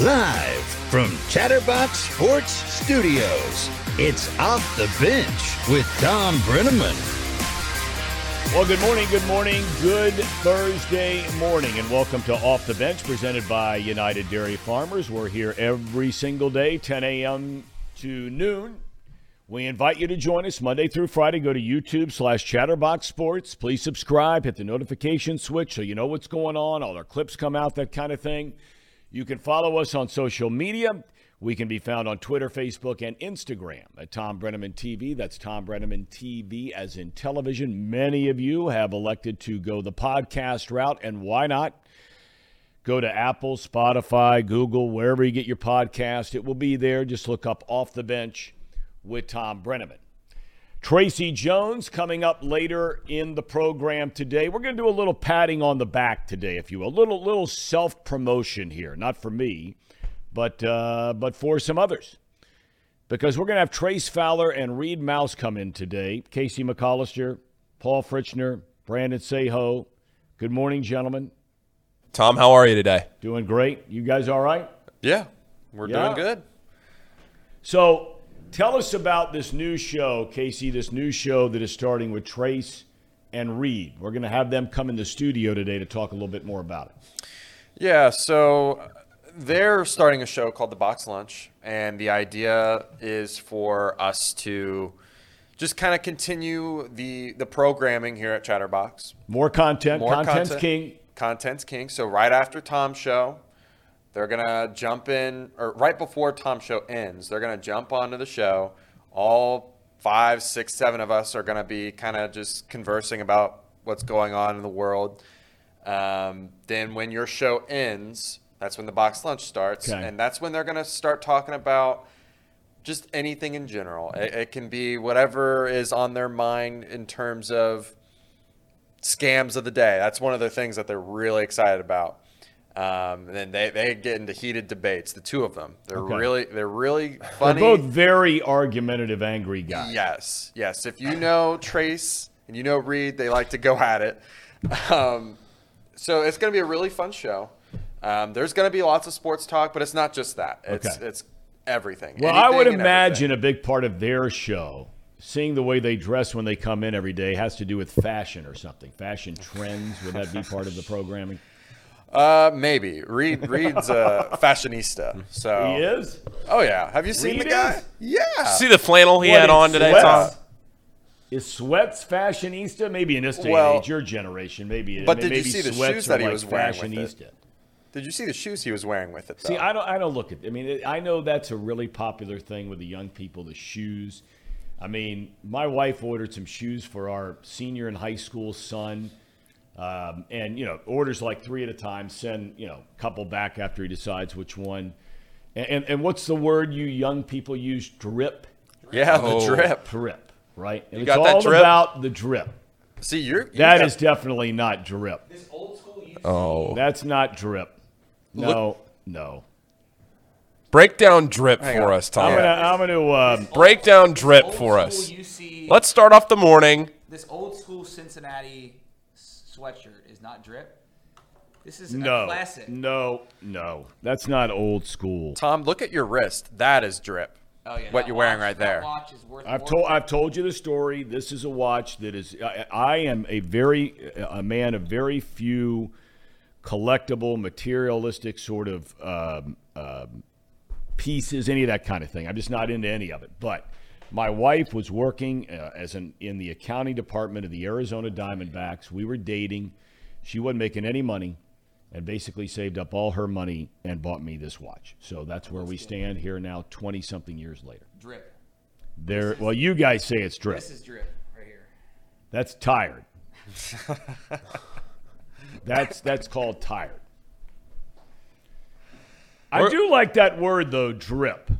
Live from Chatterbox Sports Studios, it's Off the Bench with Thom Brennaman. Well, good morning, good morning, good Thursday morning, and welcome to Off the Bench presented by United Dairy Farmers. We're here every single day, 10 a.m. to noon. We invite you to join us Monday through Friday. Go to YouTube slash Chatterbox Sports. Please subscribe, hit the notification switch so you know what's going on. All our clips come out, that kind of thing. You can follow us on social media. We can be found on Twitter, Facebook, and Instagram at Thom Brennaman TV. That's Thom Brennaman TV, as in television. Many of you have elected to go the podcast route, and why not? Go to Apple, Spotify, Google, wherever you get your podcast. It will be there. Just look up Off the Bench with Thom Brennaman. Tracy Jones coming up later in the program today. We're going to do a little patting on the back today, if you will. A little, little self promotion here, not for me, but, uh, but for some others. Because we're going to have Trace Fowler and Reid Maus come in today. Casey McAllister, Paul Fritchner, Brandon Seho. Good morning, gentlemen. Tom, how are you today? Doing great. You guys all right? Yeah, we're Yeah. doing good. So tell us about this new show, Casey, this new show that is starting with Trace and Reid. We're going to have them come in the studio today to talk a little bit more about it. Yeah, so they're starting a show called The Box'd Lunch, and the idea is for us to just kind of continue the the programming here at Chatterbox. More content. More Content's content. king. Content's king. So right after Tom's show, they're gonna jump in, or right before Tom's show ends, they're gonna jump onto the show. All five, six, seven of us are gonna be kind of just conversing about what's going on in the world. Um, then when your show ends, that's when the Box'd Lunch starts, Okay. and that's when they're gonna start talking about just anything in general. It, it can be whatever is on their mind in terms of scams of the day. That's one of the things that they're really excited about. Um, and then they, they get into heated debates. The two of them, they're Okay. really they're really They're funny. both very argumentative, angry guys. Yes, yes. If you know Trace and you know Reid, they like to go at it. Um, so it's going to be a really fun show. Um, there's going to be lots of sports talk, but it's not just that. It's Okay. it's everything. Well, I would imagine a big part of their show, seeing the way they dress when they come in every day, has to do with fashion or something. Fashion trends. Would that be part of the programming? Uh, maybe Reid Reid's a fashionista. So He is? Oh yeah. Have you seen Reid the guy? is? Yeah. See the flannel he What, had on today, sweats? Tom? Is sweats fashionista? Maybe in this day Well, and age, your generation, maybe. but did you see the shoes that he like was wearing with it? Did you see the shoes he was wearing with it? Though? See, I don't. I don't look at. I mean, I know that's a really popular thing with the young people. The shoes. I mean, my wife ordered some shoes for our senior in high school son, um, and you know, orders like three at a time. Send you know, a couple back after he decides which one. And and, and what's the word you young people use? Drip. yeah, Oh. the drip. Drip. Right. And You it's got that all drip? about the drip. See, you're you That got- is definitely not drip. This old school. Oh. That's not drip. No. no. Break down drip Hang for on. us, I'm Tom. gonna. I'm gonna. Um, Break down drip Old for us. UC Let's start off the morning. This old school Cincinnati s- sweatshirt is not drip. This is a no. classic. No. No. That's not old school. Tom, look at your wrist. That is drip. Oh yeah, What you're wearing right there. watch is worth I've told I've told you the story. This is a watch that is. I, I am a very a man of very few collectible, materialistic sort of um, um, pieces, any of that kind of thing. I'm just not into any of it. But my wife was working uh, as an in the accounting department of the Arizona Diamondbacks. We were dating. She wasn't making any money, and basically saved up all her money and bought me this watch. So that's where we stand here now, twenty something years later. drip. There. Well, you guys say it's drip. This is drip right here. That's tired. that's that's called tired. I We're- do like that word though, drip.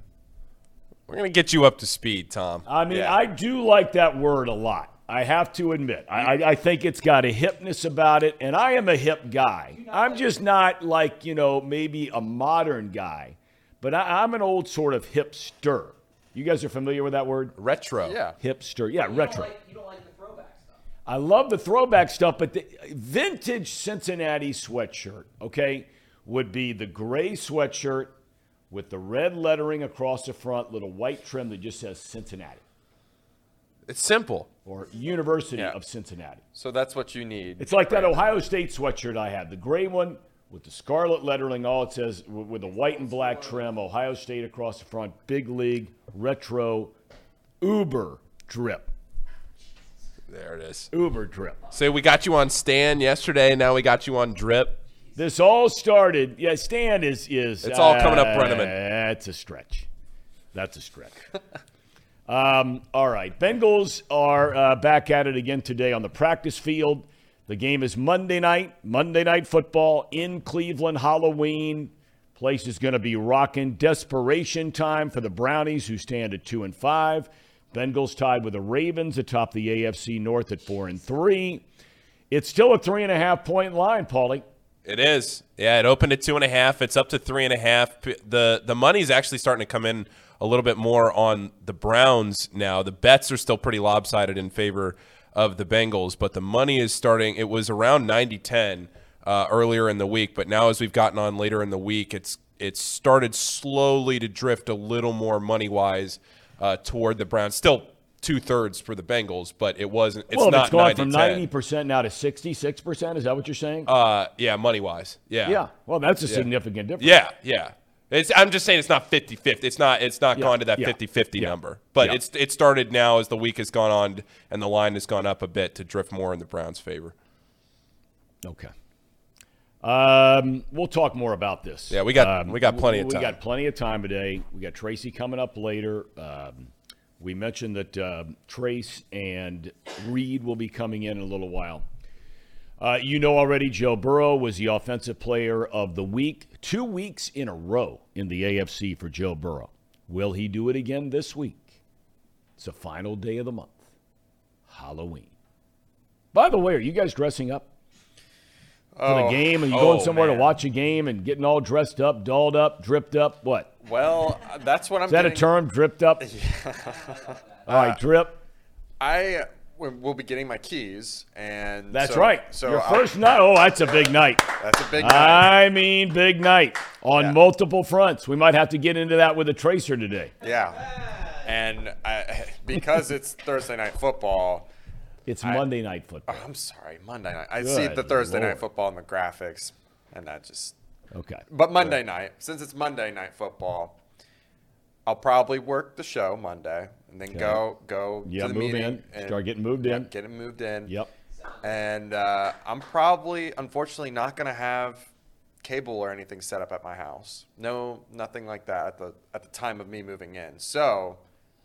We're gonna get you up to speed, Tom. I mean, Yeah. I do like that word a lot. I have to admit, I, I, I think it's got a hipness about it, and I am a hip guy. I'm just not like you know maybe a modern guy, but I, I'm an old sort of hipster. You guys are familiar with that word, Retro. Yeah. hipster? Yeah, retro. you don't like the throwback stuff. I love the throwback stuff, but the vintage Cincinnati sweatshirt, okay, would be the gray sweatshirt with the red lettering across the front, little white trim that just says Cincinnati It's simple. or University Yeah. of Cincinnati. So that's what you need. It's like that Ohio State sweatshirt I had, the gray one with the scarlet lettering. All it says with the white and black trim, Ohio State across the front, big league, retro, Uber drip, There it is. Uber drip. So we got you on Stan yesterday. Now we got you on Drip. This all started. Yeah, Stan is is. It's all coming up, uh, Brennaman. That's a stretch. That's a stretch. um, all right, Bengals are uh, back at it again today on the practice field. The game is Monday night. Monday night football in Cleveland. Halloween. Place is going to be rocking. Desperation time for the Brownies, who stand at two and five. Bengals tied with the Ravens atop the AFC North at four and three. It's still a three and a half point line, Paulie. It is. Yeah, it opened at two and a half. It's up to three and a half. The the money's actually starting to come in a little bit more on the Browns now. The bets are still pretty lopsided in favor of the Bengals, but the money is starting. It was around 90-10 uh, earlier in the week, but now as we've gotten on later in the week, it's it's started slowly to drift a little more money wise uh, toward the Browns. Still two thirds for the Bengals, but it wasn't. It's well, not it's gone 90-10. from ninety percent now to sixty-six percent. Is that what you're saying? Uh, yeah, money wise. Yeah. yeah. Well, that's a significant difference. Yeah, yeah. It's, I'm just saying it's not 50-50. It's not it's not Yeah, gone to that yeah, 50-50 yeah, number. But yeah. it's it started now as the week has gone on and the line has gone up a bit to drift more in the Browns' favor. Okay. Um, we'll talk more about this. Yeah, we got- Um, we got plenty of we, time. We got plenty of time today. We got Tracy coming up later. Um, we mentioned that uh, Trace and Reid will be coming in in a little while. Uh, you know already, Joe Burrow was the offensive player of the week, two weeks in a row in the AFC for Joe Burrow. Will he do it again this week? It's the final day of the month, Halloween. By the way, are you guys dressing up? for the game? Are you going oh, somewhere to watch a game and getting all dressed up, dolled up, dripped up? What? Well, that's what I'm. Is that a term? Dripped up? all right, drip. I will be getting my keys, and That's so- right. So Your I'll- first night. Oh, that's a big night. That's a big night. I mean, big night on Yeah. multiple fronts. We might have to get into that with a tracer today. Yeah, and I, because it's Thursday night football. It's Monday night football. Oh, I'm sorry, Monday night. I see the Thursday Lord. night football in the graphics, and that just. Okay. But Monday night, since it's Monday night football, I'll probably work the show Monday, and then go go Yeah, to the move meeting in. and Start getting moved in. get it moved in. Yep. And uh, I'm probably, unfortunately, not going to have cable or anything set up at my house. No, nothing like that at the at the time of me moving in. So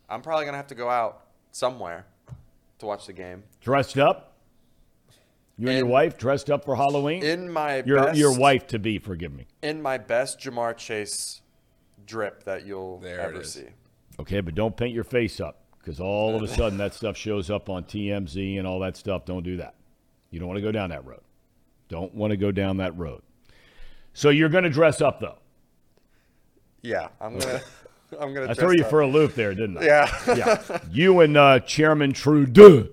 I'm probably going to have to go out somewhere to watch the game. Dressed up. You and your wife dressed up for Halloween. In my your best, your wife to be. Forgive me. in my best Ja'Marr Chase drip that you'll There ever see. Okay, but don't paint your face up because all of a sudden that stuff shows up on TMZ and all that stuff. Don't do that. You don't want to go down that road. Don't want to go down that road. So you're going to dress up though. Yeah, I'm gonna. I'm gonna. I dress threw you up. for a loop there, didn't I? Yeah. yeah. You and uh, Chairman Trudeau.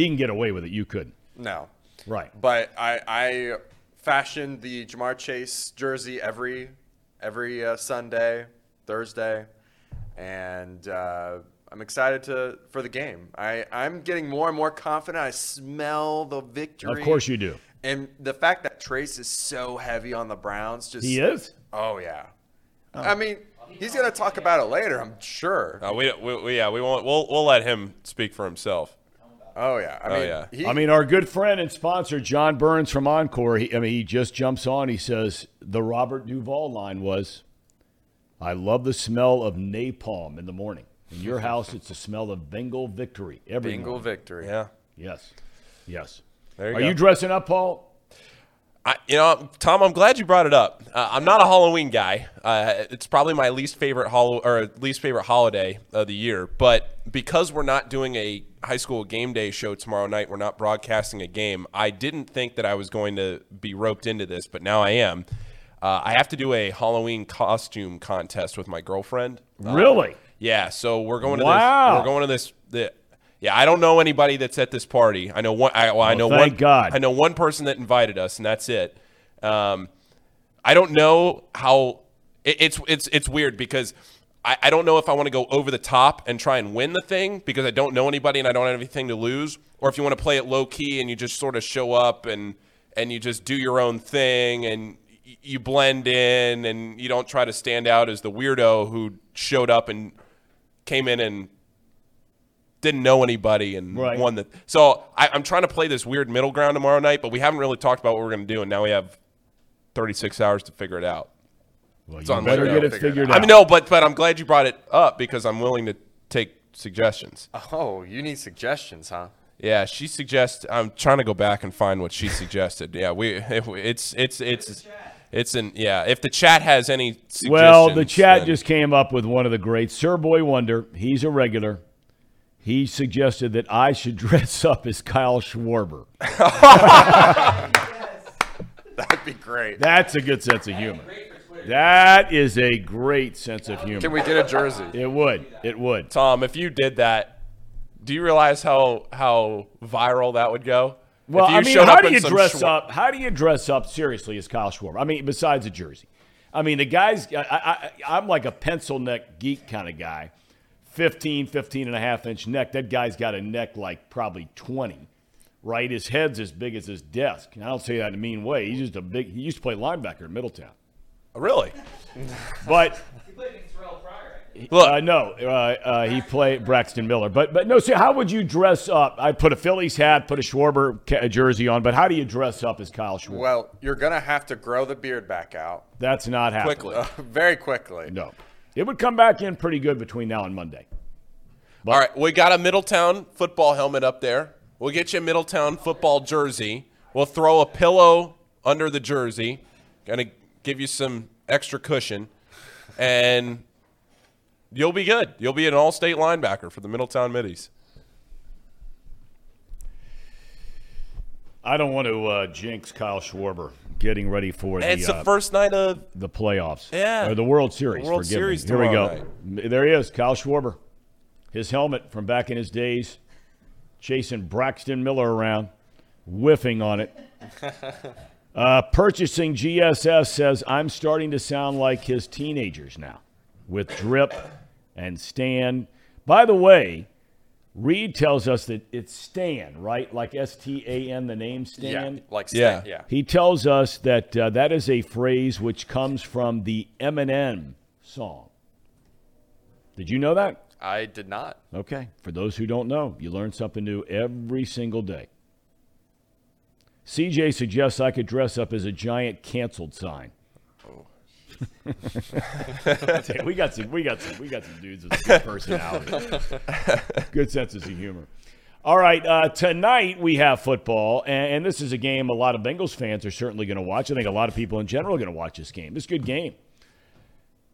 He can get away with it. You couldn't. no, Right. but I I fashioned the Ja'Marr Chase jersey every every uh, Sunday, Thursday, and uh, I'm excited to for the game. I I'm getting more and more confident. I smell the victory. Of course you do. And the fact that Trace is so heavy on the Browns just He is. Oh yeah. I mean, he's gonna talk about it later. I'm sure. Uh, we, we, we- yeah, we won't. We'll we'll let him speak for himself. Oh yeah. I Oh, mean, yeah. He, I mean, our good friend and sponsor John Burns from Encore. He, I mean, he just jumps on. He says the Robert Duvall line was, "I love the smell of napalm in the morning. In your house, it's the smell of Bengal victory every Bengal morning." victory. Yeah. Yes, yes. There you Are go. you dressing up, Paul? I, you know, Tom, I'm glad you brought it up. Uh, I'm not a Halloween guy. Uh, it's probably my least favorite hol- or least favorite holiday of the year. But because we're not doing a high school game day show tomorrow night, we're not broadcasting a game. I didn't think that I was going to be roped into this, but now I am. Uh, I have to do a Halloween costume contest with my girlfriend. Uh, really? yeah, so we're going to Wow. this. We're going to this. The, yeah, I don't know anybody that's at this party. I know one. I, well, I know thank one. God. I know one person that invited us, and that's it. Um, I don't know how. it, it's it's it's weird because I, I don't know if I want to go over the top and try and win the thing because I don't know anybody and I don't have anything to lose, or if you want to play it low key and you just sort of show up and and you just do your own thing and you blend in and you don't try to stand out as the weirdo who showed up and came in and didn't know anybody and Right. won the. So I, I'm trying to play this weird middle ground tomorrow night, but we haven't really talked about what we're going to do, and now we have 36 hours to figure it out. Well, So you I'm better ready get to it it figured out. out. I mean, no, but but I'm glad you brought it up because I'm willing to take suggestions. Oh, you need suggestions, huh? Yeah, she suggests. I'm trying to go back and find what she suggested. Yeah, we if, it's it's it's it's an yeah. If the chat has any suggestions, Well, the chat then- just came up with one of the great Sir Boy Wonder, he's a regular. He suggested that I should dress up as Kyle Schwarber. That'd be great. That's a good sense of humor. That is a great sense of humor. Can we get a jersey? it would. It would. Tom. If you did that, do you realize how how viral that would go? Well, I mean, how do you dress Schwa- up? How do you dress up seriously as Kyle Schwarber? I mean, besides a jersey. I mean, the guy's, I, I, I'm like a pencil neck geek kind of guy. 15, 15 and a half inch neck. That guy's got a neck like probably 20, right? His head's as big as his desk. And I don't say that in a mean way. He's just a big, he used to play linebacker in Middletown. Really? But He played against Terrell Pryor. Look, uh, no, uh, uh, he played Braxton Miller. But but no, see, how would you dress up? I'd put a Phillies hat, put a Schwarber jersey on, but how do you dress up as Kyle Schwarber? Well, you're gonna have to grow the beard back out That's not happening. quickly. very quickly. No. It would come back in pretty good between now and Monday. All right, we got a Middletown football helmet up there. We'll get you a Middletown football jersey. We'll throw a pillow under the jersey, gonna give you some extra cushion, and you'll be good. You'll be an all-state linebacker for the Middletown Middies. I don't want to uh, jinx Kyle Schwarber getting ready for the, it's the uh, first night of the playoffs. Yeah. Or the World Series. World forgive me. Series Here we go. tomorrow There he is, Kyle Schwarber. His helmet from back in his days, chasing Braxton Miller around, whiffing on it. Uh, purchasing GSS says, I'm starting to sound like his teenagers now with Drip and Stan. By the way, Reid tells us that it's Stan, right? Like S T A N, the name Stan. Yeah, like Yeah. yeah, yeah. He tells us that uh, that is a phrase which comes from the Eminem song. Did you know that? I did not. Okay. For those who don't know, you learn something new every single day. CJ suggests I could dress up as a giant canceled sign. we got some. We got some. We got some dudes with good personality, good senses of humor. All right, uh, tonight we have football, and, and this is a game a lot of Bengals fans are certainly going to watch. I think a lot of people in general are going to watch this game. This good game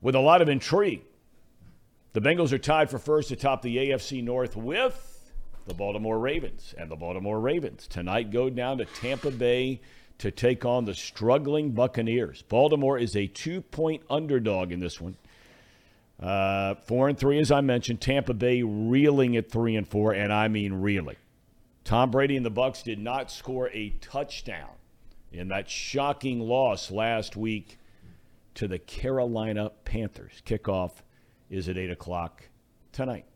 with a lot of intrigue. The Bengals are tied for first atop the AFC North with the Baltimore Ravens. And the Baltimore Ravens tonight go down to Tampa Bay to take on the struggling Buccaneers. Baltimore is a two point underdog in this one. Uh, four and three, as I mentioned. Tampa Bay reeling at three and four, and I mean reeling. Tom Brady and the Bucs did not score a touchdown in that shocking loss last week to the Carolina Panthers. Kickoff is at 8 o'clock tonight.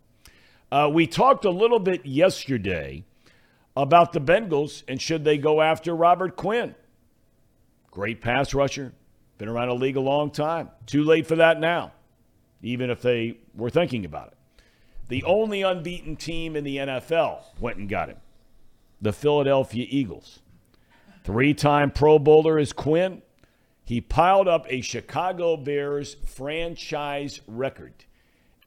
Uh, we talked a little bit yesterday about the Bengals and should they go after Robert Quinn. Great pass rusher, been around the league a long time. Too late for that now, even if they were thinking about it. The only unbeaten team in the NFL went and got him the Philadelphia Eagles. Three time Pro Bowler is Quinn. He piled up a Chicago Bears franchise record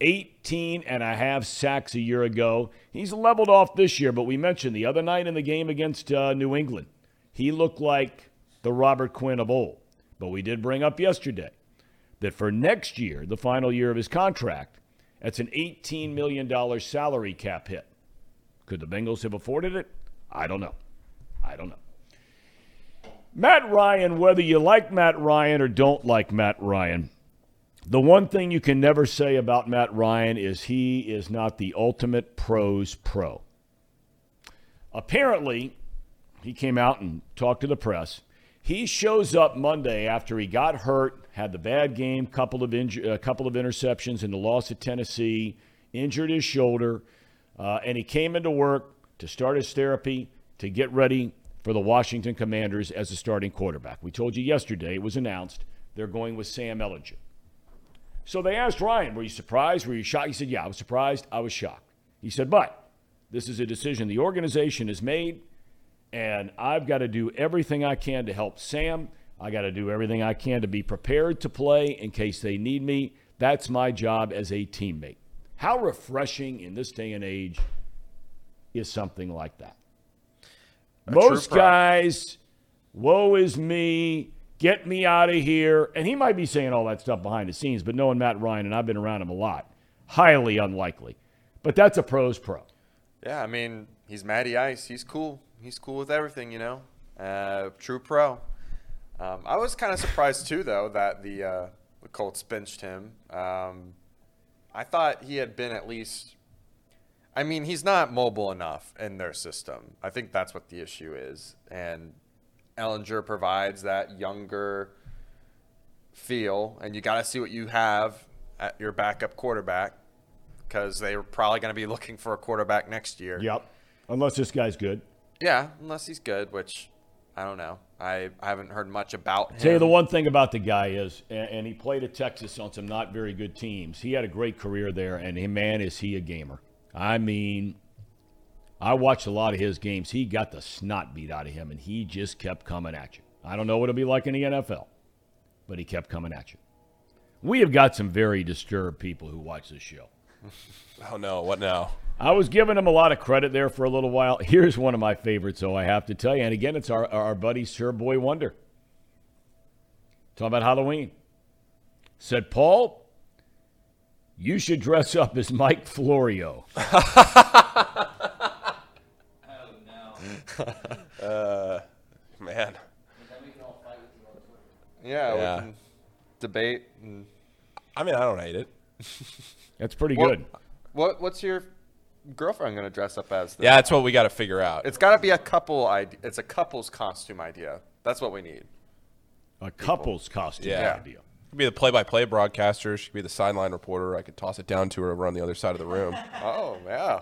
18 and a half sacks a year ago. He's leveled off this year, but we mentioned the other night in the game against uh, New England, he looked like the Robert Quinn of old. But we did bring up yesterday that for next year, the final year of his contract, that's an $18 million salary cap hit. Could the Bengals have afforded it? I don't know. I don't know. Matt Ryan, whether you like Matt Ryan or don't like Matt Ryan, the one thing you can never say about Matt Ryan is he is not the ultimate pros pro. Apparently, he came out and talked to the press. He shows up Monday after he got hurt, had the bad game, couple of inju- a couple of interceptions in the loss at Tennessee, injured his shoulder, uh, and he came into work to start his therapy to get ready for the Washington Commanders as a starting quarterback. We told you yesterday it was announced they're going with Sam Ehlinger. So they asked Ryan, "Were you surprised? Were you shocked?" He said, "Yeah, I was surprised. I was shocked." He said, "But this is a decision the organization has made." and I've got to do everything I can to help Sam. I got to do everything I can to be prepared to play in case they need me. That's my job as a teammate. How refreshing in this day and age is something like that? A Most guys, woe is me, get me out of here. And he might be saying all that stuff behind the scenes, but knowing Matt Ryan, and I've been around him a lot, highly unlikely. But that's a pro's pro. Yeah, I mean, he's Matty Ice. He's cool. He's cool with everything, you know. Uh, true pro. Um, I was kind of surprised too, though, that the uh, the Colts benched him. Um, I thought he had been at least. I mean, he's not mobile enough in their system. I think that's what the issue is, and Ehlinger provides that younger feel, and you got to see what you have at your backup quarterback because they're probably going to be looking for a quarterback next year. Yep. Unless this guy's good. Yeah, unless he's good, which I don't know. I, I haven't heard much about him. Tell you the one thing about the guy is, and, and he played at Texas on some not very good teams. He had a great career there, and he, man, is he a gamer. I mean, I watched a lot of his games. He got the snot beat out of him, and he just kept coming at you. I don't know what it'll be like in the NFL, but he kept coming at you. We have got some very disturbed people who watch this show. Oh no, what now? I was giving him a lot of credit there for a little while. Here's one of my favorites, though, I have to tell you. And again, it's our, our buddy Sir Boy Wonder. Talking about Halloween. Said, Paul, you should dress up as Mike Florio. Uh, man. Yeah, Yeah. we can debate. And I mean, I don't hate it. That's pretty What- good. what what's your girlfriend gonna dress up as? then? Yeah, that's what we got to figure out. it's got to be a couple idea. It's a couple's costume idea. That's what we need. A couple's costume Yeah. idea. could be the play-by-play broadcaster. She could be the sideline reporter. I could toss it down to her over on the other side of the room. Oh yeah.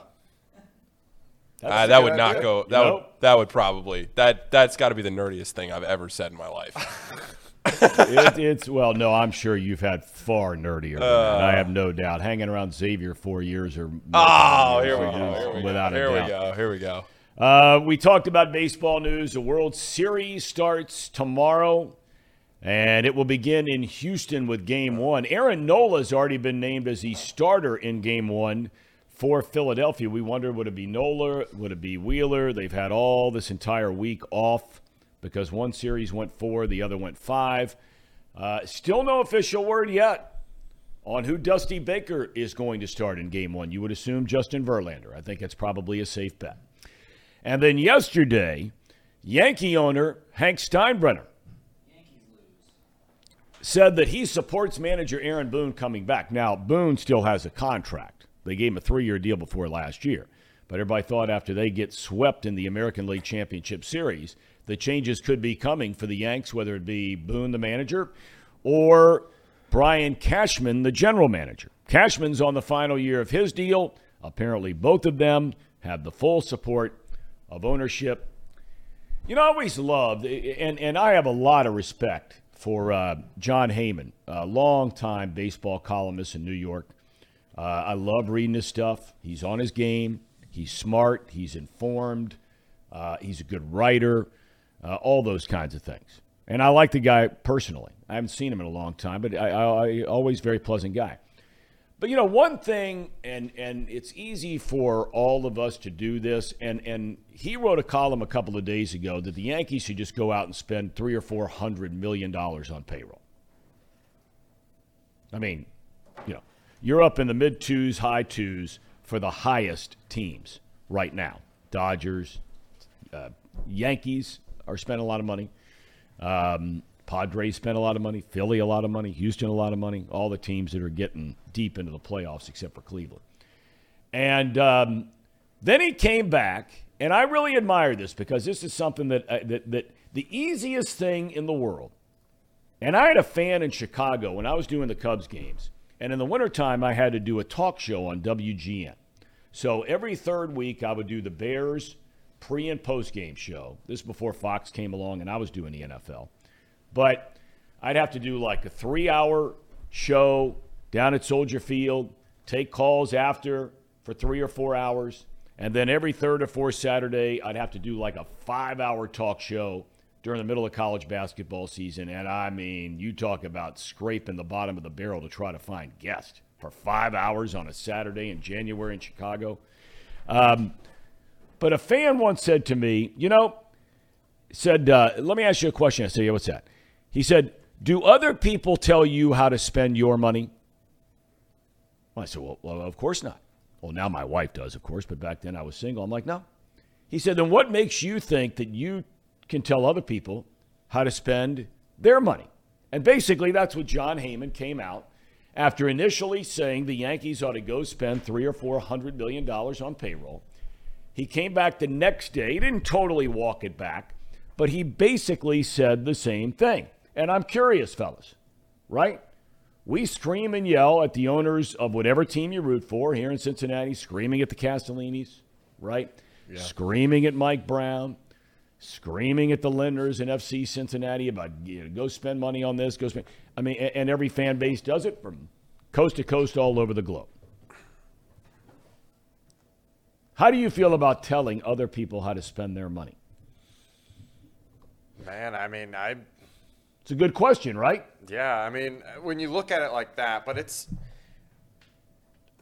Uh, that would not idea. go. That would that would probably that that's got to be the nerdiest thing I've ever said in my life. it, it's well, no, I'm sure you've had far nerdier. Uh. I have no doubt. Hanging around Xavier four years or oh, here we go. Here we without go. a Here doubt. we go. Here we go. Uh, we talked about baseball news. The World Series starts tomorrow, and it will begin in Houston with Game One. Aaron Nola has already been named as the starter in Game One for Philadelphia. We wonder would it be Nola, would it be Wheeler? They've had all this entire week off because one series went four, the other went five. Uh, still no official word yet on who Dusty Baker is going to start in Game One. You would assume Justin Verlander. I think it's probably a safe bet. And then yesterday, Yankee owner Hank Steinbrenner said that he supports manager Aaron Boone coming back. Now, Boone still has a contract. They gave him a three year deal before last year. But everybody thought after they get swept in the American League Championship Series, the changes could be coming for the Yanks, whether it be Boone, the manager, or Brian Cashman, the general manager. Cashman's on the final year of his deal. Apparently, both of them have the full support of ownership. You know, I always loved, and, and I have a lot of respect for uh, Jon Heyman, a longtime baseball columnist in New York. Uh, I love reading his stuff. He's on his game. He's smart. He's informed. Uh, he's a good writer. Uh, all those kinds of things. And I like the guy personally. I haven't seen him in a long time, but I, I, I always very pleasant guy. But you know, one thing, and and it's easy for all of us to do this. And and he wrote a column a couple of days ago that the Yankees should just go out and spend three or four hundred million dollars on payroll. I mean, you know, you're up in the mid twos, high twos for the highest teams right now. Dodgers, uh, Yankees are spending a lot of money. Um, Padres spent a lot of money. Philly a lot of money. Houston a lot of money. All the teams that are getting deep into the playoffs except for Cleveland. And um, then he came back, and I really admire this because this is something that uh, that that The easiest thing in the world. And I had a fan in Chicago when I was doing the Cubs games. And in the wintertime, I had to do a talk show on WGN. So every third week, I would do the Bears pre and post game show. This is before Fox came along and I was doing the NFL. But I'd have to do like a three hour show down at Soldier Field, take calls after for three or four hours. And then every third or fourth Saturday, I'd have to do like a five hour talk show during the middle of college basketball season. And I mean, you talk about scraping the bottom of the barrel to try to find guests for five hours on a Saturday in January in Chicago. Um, but a fan once said to me, you know, said, uh, let me ask you a question. I said, yeah, what's that? He said, do other people tell you how to spend your money? Well, I said, well, well, of course not. Well, now my wife does, of course, but back then I was single. I'm like, no. He said, then what makes you think that you can tell other people how to spend their money? And basically, that's what Jon Heyman came out after initially saying the Yankees ought to go spend three or four hundred million dollars on payroll. He came back the next day. He didn't totally walk it back, but he basically said the same thing. And I'm curious, fellas, right? We scream and yell at the owners of whatever team you root for here in Cincinnati, screaming at the Castellinis, right? Yeah. Screaming at Mike Brown, screaming at the Lindners in FC Cincinnati about you know, go spend money on this, go spend. I mean, and every fan base does it from coast to coast all over the globe. How do you feel about telling other people how to spend their money? Man, I mean, I it's a good question, right? Yeah, I mean, when you look at it like that, but it's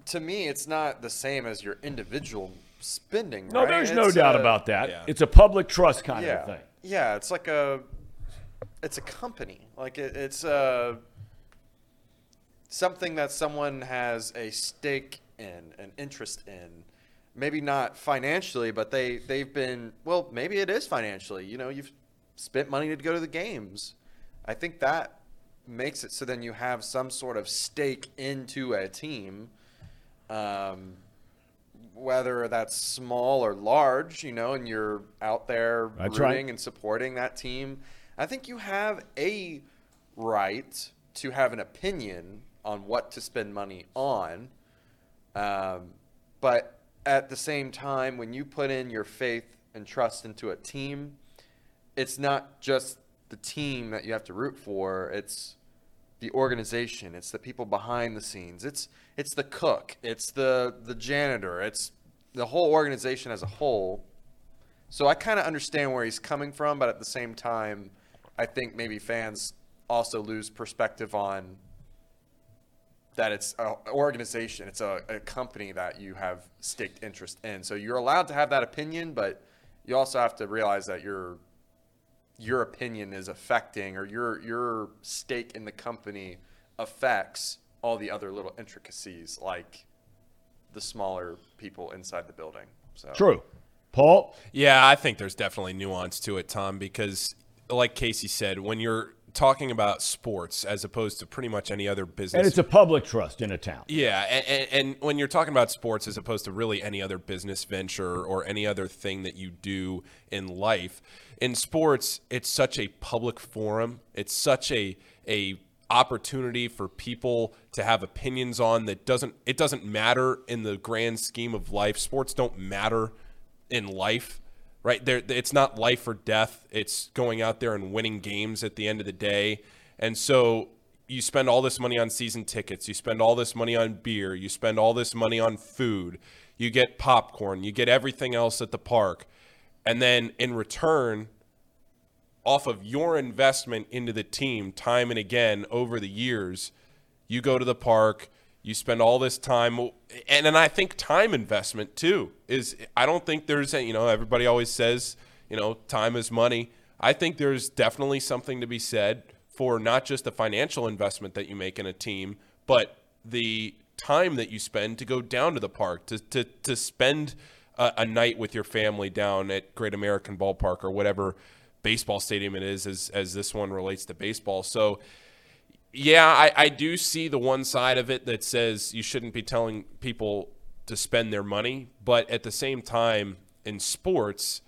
to me, it's not the same as your individual spending. No, right? there's it's no doubt a, about that. Yeah. It's a public trust kind yeah, of thing. Yeah, it's like a, it's a company. Like it, it's a something that someone has a stake in, an interest in. Maybe not financially, but they they've been well. Maybe it is financially. You know, you've spent money to go to the games I think that makes it so then you have some sort of stake into a team, um, whether that's small or large, you know, and you're out there that's rooting right. and supporting that team. I think you have a right to have an opinion on what to spend money on. Um, but at the same time, when you put in your faith and trust into a team, it's not just the team that you have to root for. It's the organization. It's the people behind the scenes. It's it's the cook. It's the the janitor. It's the whole organization as a whole. So I kind of understand where he's coming from, but at the same time, I think maybe fans also lose perspective on that it's an organization, it's a, a company that you have staked interest in. So you're allowed to have that opinion, but you also have to realize that you're your opinion is affecting or your your stake in the company affects all the other little intricacies like the smaller people inside the building. So True. Paul? Yeah, I think there's definitely nuance to it, Tom, because like Casey said, when you're talking about sports as opposed to pretty much any other business. And it's a public trust in a town. Yeah, and, and, and, when you're talking about sports as opposed to really any other business venture or any other thing that you do in life, in sports, it's such a public forum. It's such a a opportunity for people to have opinions on that doesn't it doesn't matter in the grand scheme of life. Sports don't matter in life right? There, it's not life or death. It's going out there and winning games at the end of the day. And so you spend all this money on season tickets, you spend all this money on beer, you spend all this money on food, you get popcorn, you get everything else at the park. And then in return, off of your investment into the team time and again over the years, you go to the park, you spend all this time and and I think time investment too is I don't think there's a, you know everybody always says you know time is money. I think there's definitely something to be said for not just the financial investment that you make in a team but the time that you spend to go down to the park to to to spend a, a night with your family down at Great American Ballpark or whatever baseball stadium it is as as this one relates to baseball. So yeah, I, I do see the one side of it that says you shouldn't be telling people to spend their money, but at the same time, in sports,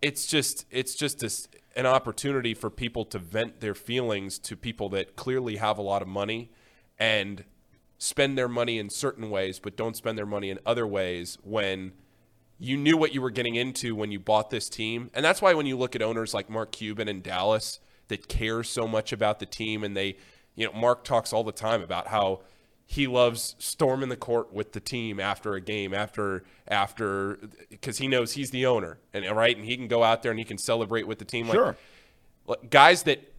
it's just it's just an opportunity for people to vent their feelings to people that clearly have a lot of money and spend their money in certain ways, but don't spend their money in other ways when you knew what you were getting into when you bought this team. And that's why when you look at owners like Mark Cuban in Dallas that care so much about the team and they, you know, Mark talks all the time about how he loves storming the court with the team after a game after after because he knows he's the owner and right and he can go out there and he can celebrate with the team Sure. like guys that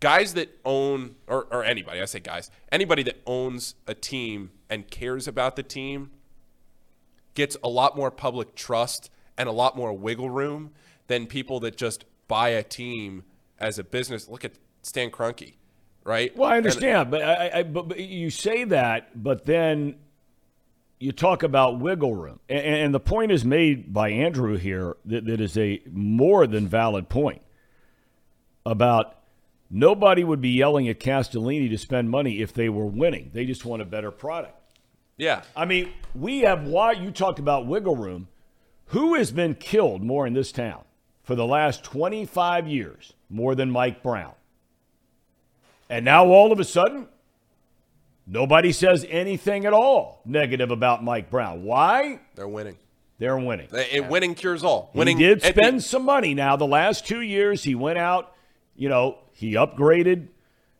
guys that own or, or anybody i say guys anybody that owns a team and cares about the team gets a lot more public trust and a lot more wiggle room than people that just buy a team as a business look at stan Kroenke, right Well, I And- understand, but I, I but, but you say that, but then you talk about wiggle room, and, and the point is made by Andrew here that, that is a more than valid point about nobody would be yelling at Castellini to spend money if they were winning. They just want a better product. yeah I mean, we have why you talked about wiggle room. Who has been killed more in this town for the last 25 years more than Mike Brown? And now all of a sudden, nobody says anything at all negative about Mike Brown. Why? they're winning They're winning. They- it- winning cures all winning he did and the- spend some money. Now, the last two years, he went out, you know, he upgraded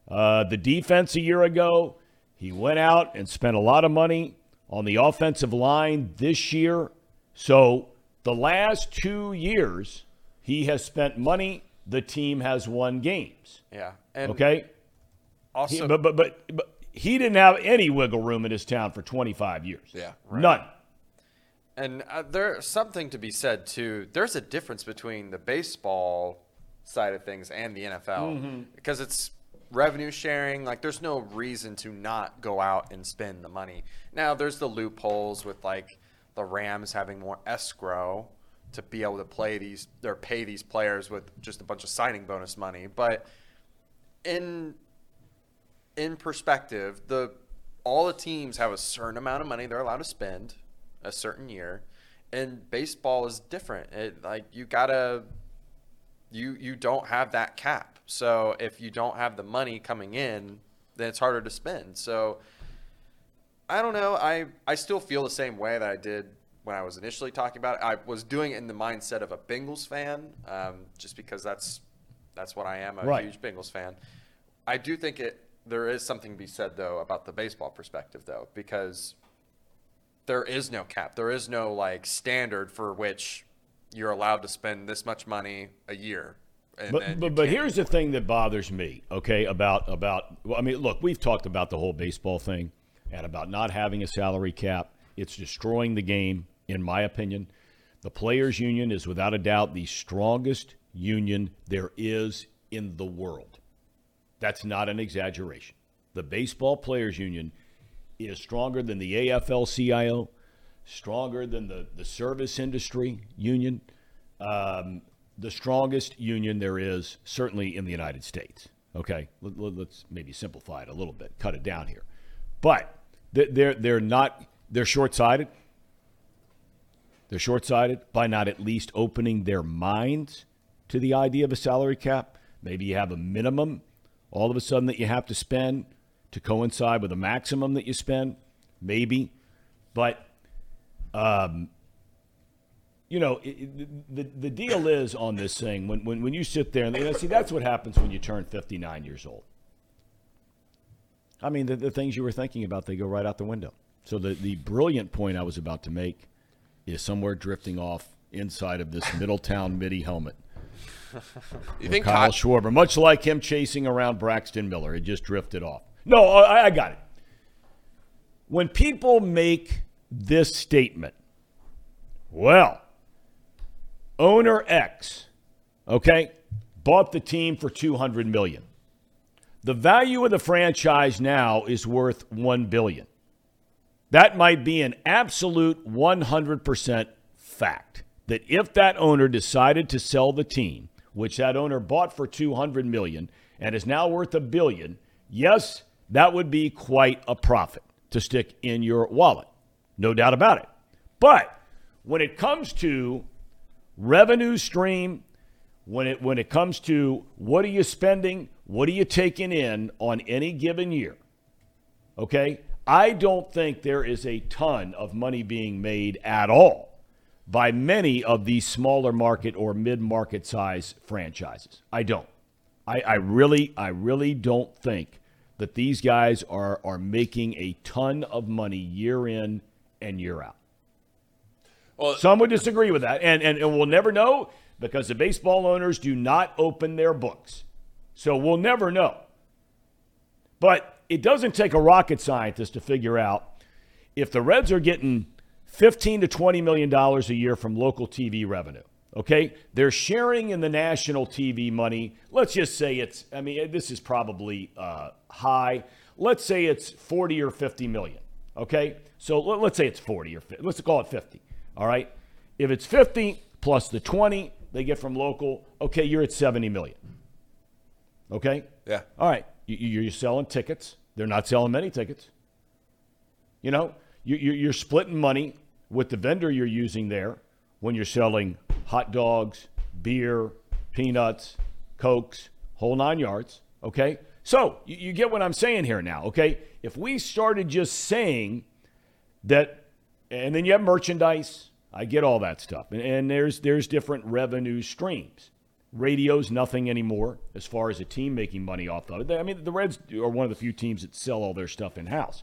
uh, the defense a year ago. He went out and spent a lot of money on the offensive line this year. So, the last two years, he has spent money. The team has won games. Yeah. And Okay? He- also, but, but, but, but he didn't have any wiggle room in his town for 25 years. Yeah. None. And uh, there's something to be said too. There's a difference between the baseball side of things and the NFL because it's revenue sharing. Like, there's no reason to not go out and spend the money. Now, there's the loopholes with like the Rams having more escrow to be able to play these or pay these players with just a bunch of signing bonus money. But in in perspective, the all the teams have a certain amount of money they're allowed to spend a certain year, and baseball is different. It like you gotta you you don't have that cap. So if you don't have the money coming in, then it's harder to spend. So I don't know. I I still feel the same way that I did when I was initially talking about it. I was doing it in the mindset of a Bengals fan, um, just because that's that's what I am. I'm a Right. huge Bengals fan. I do think it. There is something to be said though about the baseball perspective though, because there is no cap. There is no like standard for which you're allowed to spend this much money a year. And But but, but here's the thing that bothers me, okay, about about well, I mean, look, we've talked about the whole baseball thing and about not having a salary cap. It's destroying the game, in my opinion. The players' union is without a doubt the strongest union there is in the world. That's not an exaggeration. The baseball players' union is stronger than the AFL CIO, stronger than the, the service industry union, um, the strongest union there is, certainly in the United States. Okay, Let, let's maybe simplify it a little bit, cut it down here. But they- they're, they're not, they're short sighted. They're short sighted by not at least opening their minds to the idea of a salary cap. Maybe you have a minimum all of a sudden that you have to spend to coincide with a maximum that you spend. Maybe. But, um, you know, it, the, the deal is on this thing when, when, when you sit there and you know, see, that's what happens when you turn 59 years old. I mean, the, the things you were thinking about, they go right out the window. So the, the brilliant point I was about to make is somewhere drifting off inside of this Middletown Middie helmet. You think Kyle Kyle, Schwarber, much like him chasing around Braxton Miller, it just drifted off. No, I, I got it. When people make this statement, well, owner X, okay, bought the team for 200 million. The value of the franchise now is worth 1 billion. That might be an absolute 100% fact that if that owner decided to sell the team, which that owner bought for 200 million and is now worth a billion, yes, that would be quite a profit to stick in your wallet. No doubt about it. But when it comes to revenue stream when it when it comes to what are you spending, what are you taking in on any given year. Okay? I don't think there is a ton of money being made at all by many of these smaller market or mid-market size franchises. I don't. I, I really, I really don't think that these guys are are making a ton of money year in and year out. Well, Some would disagree with that, and, and, and we'll never know because the baseball owners do not open their books. So we'll never know. But it doesn't take a rocket scientist to figure out if the Reds are getting 15 to 20 million dollars a year from local TV revenue. Okay, they're sharing in the national TV money. Let's just say it's. I mean, this is probably uh, high. Let's say it's 40 or 50 million. Okay, so let- let's say it's 40 or 50. Let's call it 50. All right, if it's 50 plus the 20 they get from local, okay, you're at 70 million. Okay. yeah. All right, you, you- you're selling tickets. They're not selling many tickets. You know, you, you- you're splitting money with the vendor you're using there when you're selling hot dogs, beer, peanuts, cokes, whole nine yards. Okay, so you, you get what I'm saying here now. Okay, if we started just saying that, and then you have merchandise. I get all that stuff, and, and there's there's different revenue streams. Radio's nothing anymore as far as a team making money off of it. I mean, the Reds are one of the few teams that sell all their stuff in house.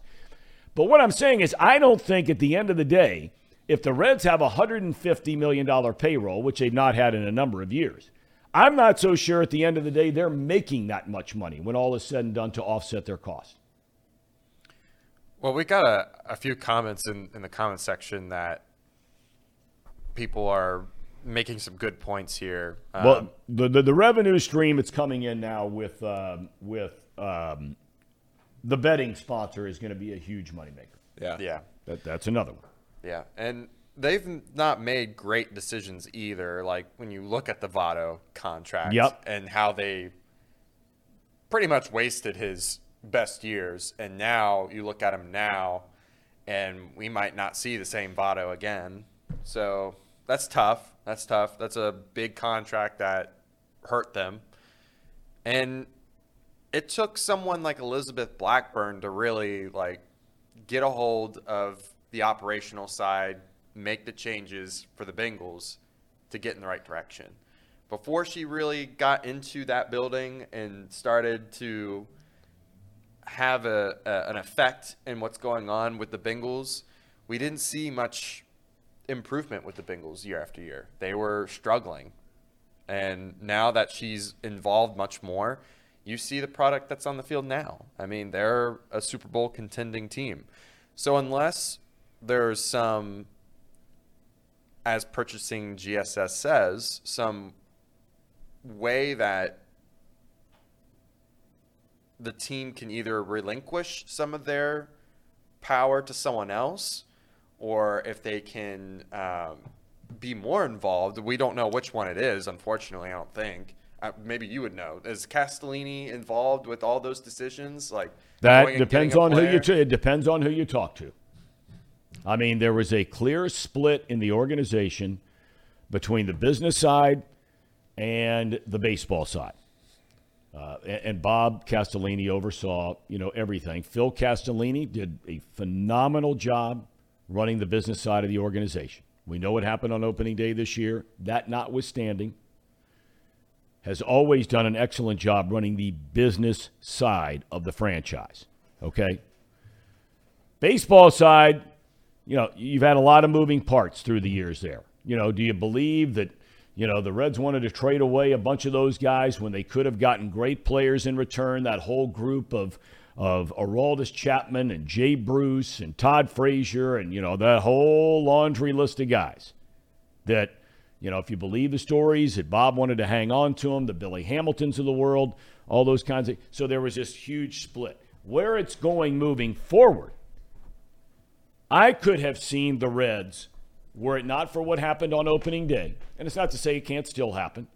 But what I'm saying is, I don't think at the end of the day, if the Reds have a $150 million payroll, which they've not had in a number of years, I'm not so sure at the end of the day they're making that much money when all is said and done to offset their costs. Well, we got a, a few comments in, in the comment section that people are making some good points here. Um, Well, the, the, the revenue stream that's coming in now with um, with um, the betting sponsor is going to be a huge moneymaker. Yeah. yeah, That, that's another one. Yeah, and they've not made great decisions either. Like when you look at the Votto contract Yep. and how they pretty much wasted his best years, and now you look at him now, and we might not see the same Votto again. So that's tough. That's tough. That's a big contract that hurt them. And it took someone like Elizabeth Blackburn to really like get a hold of the operational side, make the changes for the Bengals to get in the right direction. Before she really got into that building and started to have a, a an effect in what's going on with the Bengals, we didn't see much improvement with the Bengals year after year. They were struggling. And now that she's involved much more, you see the product that's on the field now. I mean, they're a Super Bowl contending team. So unless there's some, as purchasing GSS says, some way that the team can either relinquish some of their power to someone else, or if they can um, be more involved. We don't know which one it is, unfortunately. I don't think. Uh, maybe you would know. Is Castellini involved with all those decisions? Like That depends on who you. player? T- it depends on who you talk to. I mean, there was a clear split in the organization between the business side and the baseball side. Uh, and, and Bob Castellini oversaw, you know, everything. Phil Castellini did a phenomenal job running the business side of the organization. We know what happened on opening day this year. That notwithstanding, has always done an excellent job running the business side of the franchise. Okay. Baseball side, you know, you've had a lot of moving parts through the years there. You know, do you believe that, you know, the Reds wanted to trade away a bunch of those guys when they could have gotten great players in return? That whole group of of Aroldis Chapman and Jay Bruce and Todd Frazier and, you know, that whole laundry list of guys that, you know, if you believe the stories that Bob wanted to hang on to them, the Billy Hamiltons of the world, all those kinds of. So there was this huge split. Where it's going moving forward, I could have seen the Reds, were it not for what happened on opening day, and it's not to say it can't still happen.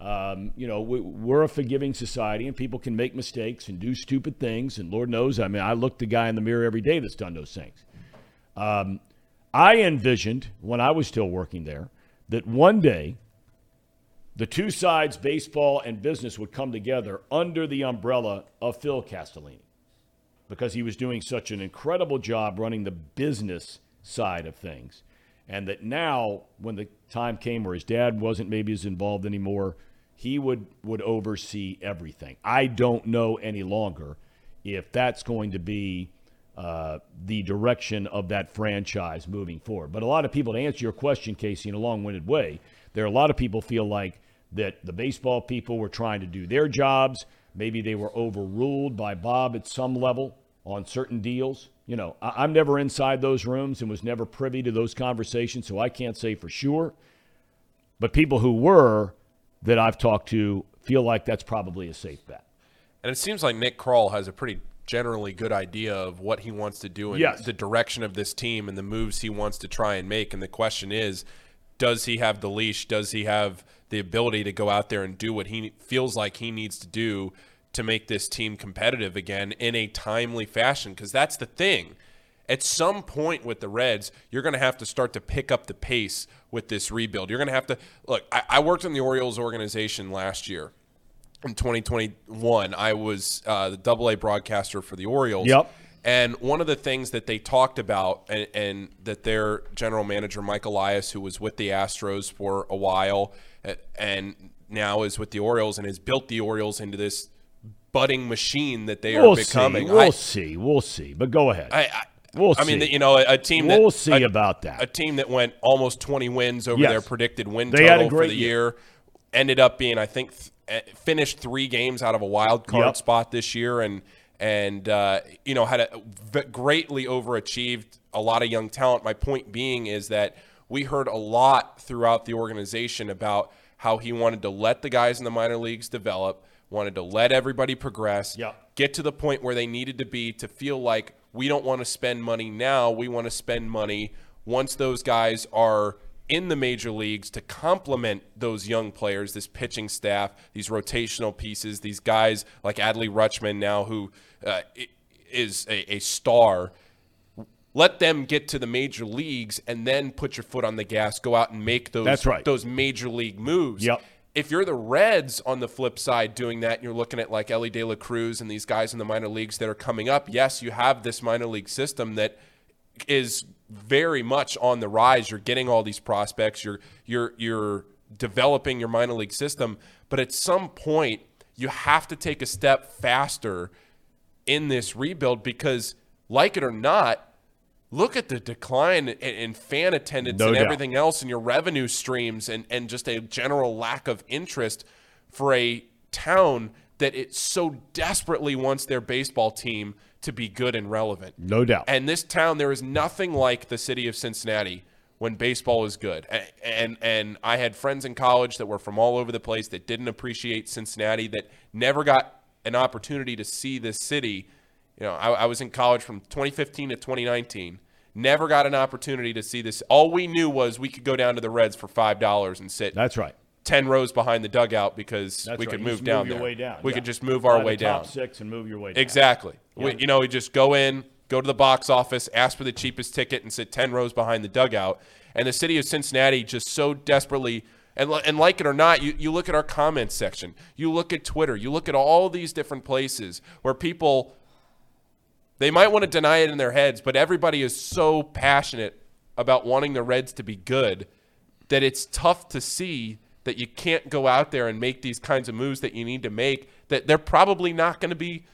Um, you know, we, we're a forgiving society, and people can make mistakes and do stupid things. And Lord knows, I mean, I look the guy in the mirror every day that's done those things. Um, I envisioned when I was still working there that one day the two sides, baseball and business, would come together under the umbrella of Phil Castellini because he was doing such an incredible job running the business side of things. And that now, when the time came where his dad wasn't maybe as involved anymore, he would, would oversee everything. I don't know any longer if that's going to be uh, the direction of that franchise moving forward. But a lot of people, to answer your question, Casey, in a long winded way, there are a lot of people feel like that the baseball people were trying to do their jobs. Maybe they were overruled by Bob at some level on certain deals. You know, I- am never inside those rooms and was never privy to those conversations, so I can't say for sure. But people who were that I've talked to feel like that's probably a safe bet. And it seems like Nick Krall has a pretty generally good idea of what he wants to do and yes. the direction of this team and the moves he wants to try and make. And the question is, does he have the leash? Does he have the ability to go out there and do what he feels like he needs to do to make this team competitive again in a timely fashion? Because that's the thing. At some point with the Reds, you're going to have to start to pick up the pace with this rebuild. You're going to have to look. I, I worked in the Orioles organization last year in 2021, I was uh, the Double A broadcaster for the Orioles. Yep. And one of the things that they talked about, and, and, that their general manager Mike Elias, who was with the Astros for a while, and now is with the Orioles, and has built the Orioles into this budding machine that they we'll are becoming. See. We'll I, see. We'll see. But go ahead. I, I, We'll I see. mean, you know, a, a team we'll that see a, about that. A team that went almost 20 wins over Yes. their predicted win They total for the year. year. Ended up being, I think, th- eh, finished three games out of a wild card Yep. spot this year, and and uh, you know had a v- greatly overachieved a lot of young talent. My point being is that we heard a lot throughout the organization about how he wanted to let the guys in the minor leagues develop, wanted to let everybody progress, Yep. get to the point where they needed to be to feel like we don't want to spend money now. We want to spend money once those guys are in the major leagues to complement those young players, this pitching staff, these rotational pieces, these guys like Adley Rutschman now, who uh, is a, a star. Let them get to the major leagues and then put your foot on the gas. Go out and make those That's right. those major league moves Yep. if you're the Reds on the flip side doing that, and you're looking at like Elly De La Cruz and these guys in the minor leagues that are coming up. Yes, you have this minor league system that is very much on the rise. You're getting all these prospects. You're you're you're developing your minor league system, but at some point you have to take a step faster in this rebuild because, like it or not, look at the decline in, in fan attendance No and doubt. everything else and your revenue streams and, and just a general lack of interest for a town that it so desperately wants their baseball team to be good and relevant. no doubt. And this town, there is nothing like the city of Cincinnati when baseball is good. And and I had friends in college that were from all over the place that didn't appreciate Cincinnati, that never got an opportunity to see this city. You know, I, I was in college from 2015 to 2019. Never got an opportunity to see this. All we knew was we could go down to the Reds for five dollars and sit That's right. 10 rows behind the dugout because That's we right. could move down your there. way down. We Yeah. could just move our way down. six and move your way down. Exactly. Yeah. We, you know, we just go in, go to the box office, ask for the cheapest ticket, and sit 10 rows behind the dugout. And the city of Cincinnati just so desperately, and, and like it or not, you, you look at our comments section, you look at Twitter, you look at all these different places where people, they might want to deny it in their heads, but everybody is so passionate about wanting the Reds to be good that it's tough to see that you can't go out there and make these kinds of moves that you need to make that they're probably not going to be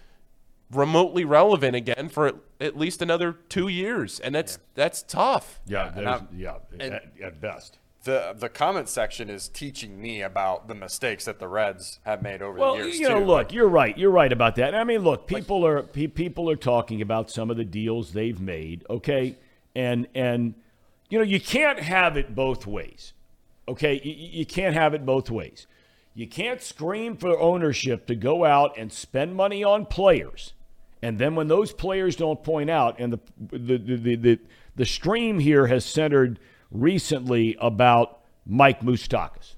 remotely relevant again for at, at least another two years, and that's that's tough. Yeah, and I'm- yeah, and- at, at best. The the comment section is teaching me about the mistakes that the Reds have made over Well, the years you know, too. look, you're right. You're right about that. I mean, look, people are pe- people are talking about some of the deals they've made. Okay, and and you know, you can't have it both ways. Okay, you, you can't have it both ways. You can't scream for ownership to go out and spend money on players, and then when those players don't point out, and the the the the, the, the stream here has centered recently about Mike Moustakas.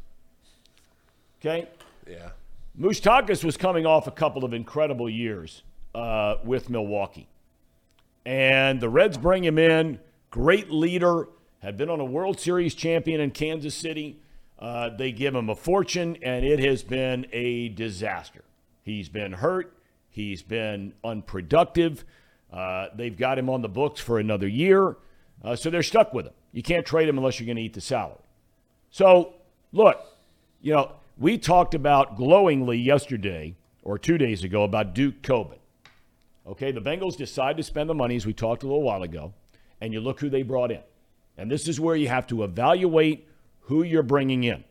Okay. Yeah. Moustakas was coming off a couple of incredible years uh, with Milwaukee. And the Reds bring him in, great leader, had been on a World Series champion in Kansas City. Uh, they give him a fortune, and it has been a disaster. He's been hurt. He's been unproductive. Uh, they've got him on the books for another year. Uh, so they're stuck with him. You can't trade him unless you're going to eat the salary. So, look, you know, we talked about glowingly yesterday or two days ago about Duke Tobin. Okay, the Bengals decide to spend the money, as we talked a little while ago, and you look who they brought in. And this is where you have to evaluate who you're bringing in.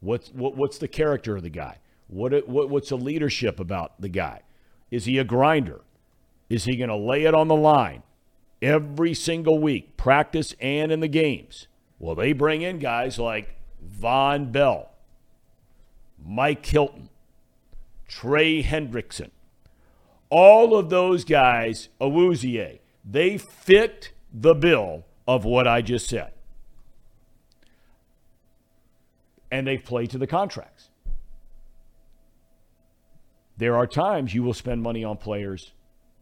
What's, what, what's the character of the guy? What, what, what's the leadership about the guy? Is he a grinder? Is he going to lay it on the line every single week, practice and in the games? Well, they bring in guys like Vonn Bell, Mike Hilton, Trey Hendrickson. All of those guys, Awuzie, they fit the bill of what I just said. And they've played to the contracts. There are times you will spend money on players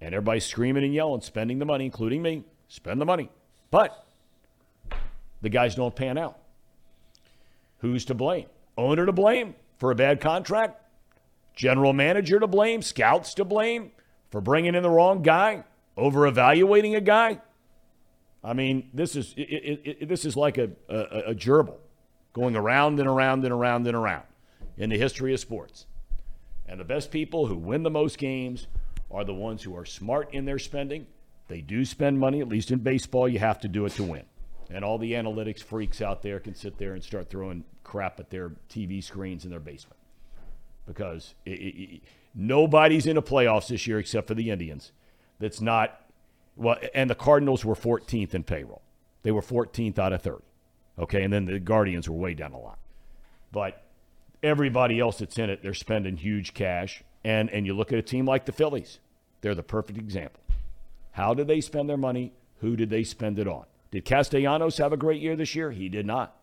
and everybody's screaming and yelling, spending the money, including me, spend the money. But the guys don't pan out. Who's to blame? Owner to blame for a bad contract? General manager to blame? Scouts to blame for bringing in the wrong guy? Over evaluating a guy? I mean, this is it, it, it, this is like a, a, a gerbil going around and around and around and around in the history of sports. And the best people who win the most games are the ones who are smart in their spending. They do spend money, at least in baseball, you have to do it to win. And all the analytics freaks out there can sit there and start throwing crap at their TV screens in their basement. Because it, it, it, nobody's in the playoffs this year except for the Indians that's not, well, and the Cardinals were 14th in payroll. They were 14th out of 30. Okay, and then the Guardians were way down a lot. But everybody else that's in it, they're spending huge cash. And, and you look at a team like the Phillies, they're the perfect example. How did they spend their money? Who did they spend it on? Did Castellanos have a great year this year? He did not.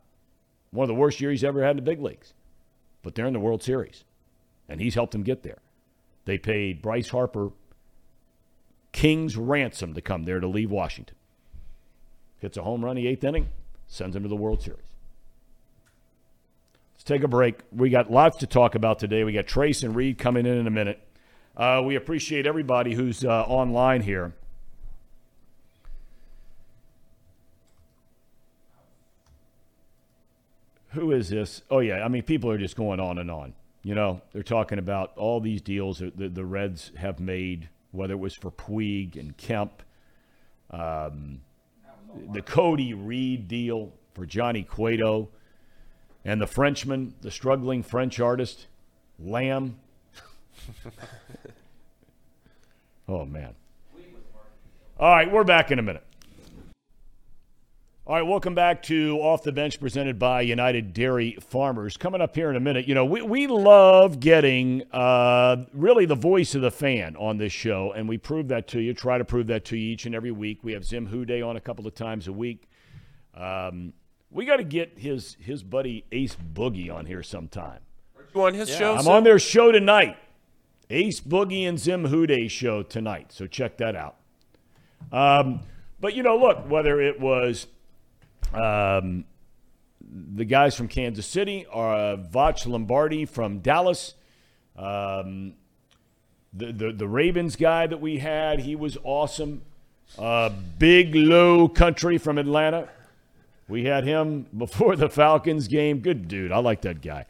One of the worst years he's ever had in the big leagues. But they're in the World Series, and he's helped them get there. They paid Bryce Harper king's ransom to come there to leave Washington. Hits a home run the eighth inning, sends him to the World Series. Let's take a break. We got lots to talk about today. We got Trace and Reid coming in in a minute. Uh, we appreciate everybody who's uh, online here. Who is this? Oh, yeah. I mean, people are just going on and on. You know, they're talking about all these deals that the Reds have made, whether it was for Puig and Kemp, um, the Cody Reed deal for Johnny Cueto. And the Frenchman, the struggling French artist, Lamb. oh, man. All right, we're back in a minute. All right, welcome back to Off the Bench presented by United Dairy Farmers. Coming up here in a minute, you know, we, we love getting uh, really the voice of the fan on this show, and we prove that to you, try to prove that to you each and every week. We have Zim Hude on a couple of times a week. Um, we got to get his his buddy Ace Boogie on here sometime. You on his Yeah. show? I'm Sim? on their show tonight. Ace Boogie and Zim Hude show tonight. So check that out. Um, but you know, look, whether it was um, the guys from Kansas City or uh, Vach Lombardi from Dallas, um, the, the the Ravens guy that we had, he was awesome. Uh, Big Low Country from Atlanta. We had him before the Falcons game. Good dude. I like that guy.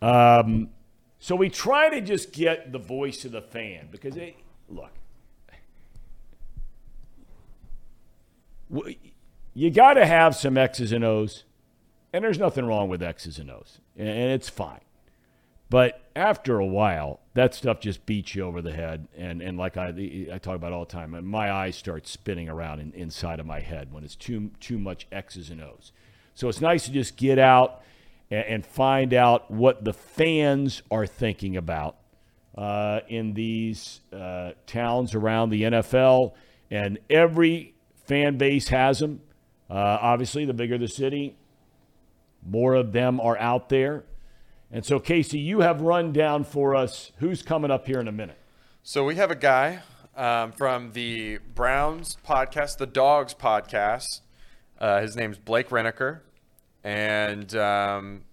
Um, so we try to just get the voice of the fan because, it, look, w- you got to have some X's and O's, and there's nothing wrong with X's and O's, and it's fine. But after a while, that stuff just beats you over the head, and, and like I, I talk about all the time, my eyes start spinning around in, inside of my head when it's too too much X's and O's. So it's nice to just get out and, and find out what the fans are thinking about uh, in these uh, towns around the NFL, and every fan base has them. Uh, obviously, the bigger the city, more of them are out there. And so, Casey, you have run down for us who's coming up here in a minute. So we have a guy um, from the Browns podcast, the Dawgs podcast. Uh, his name's Blake Reneker, and um,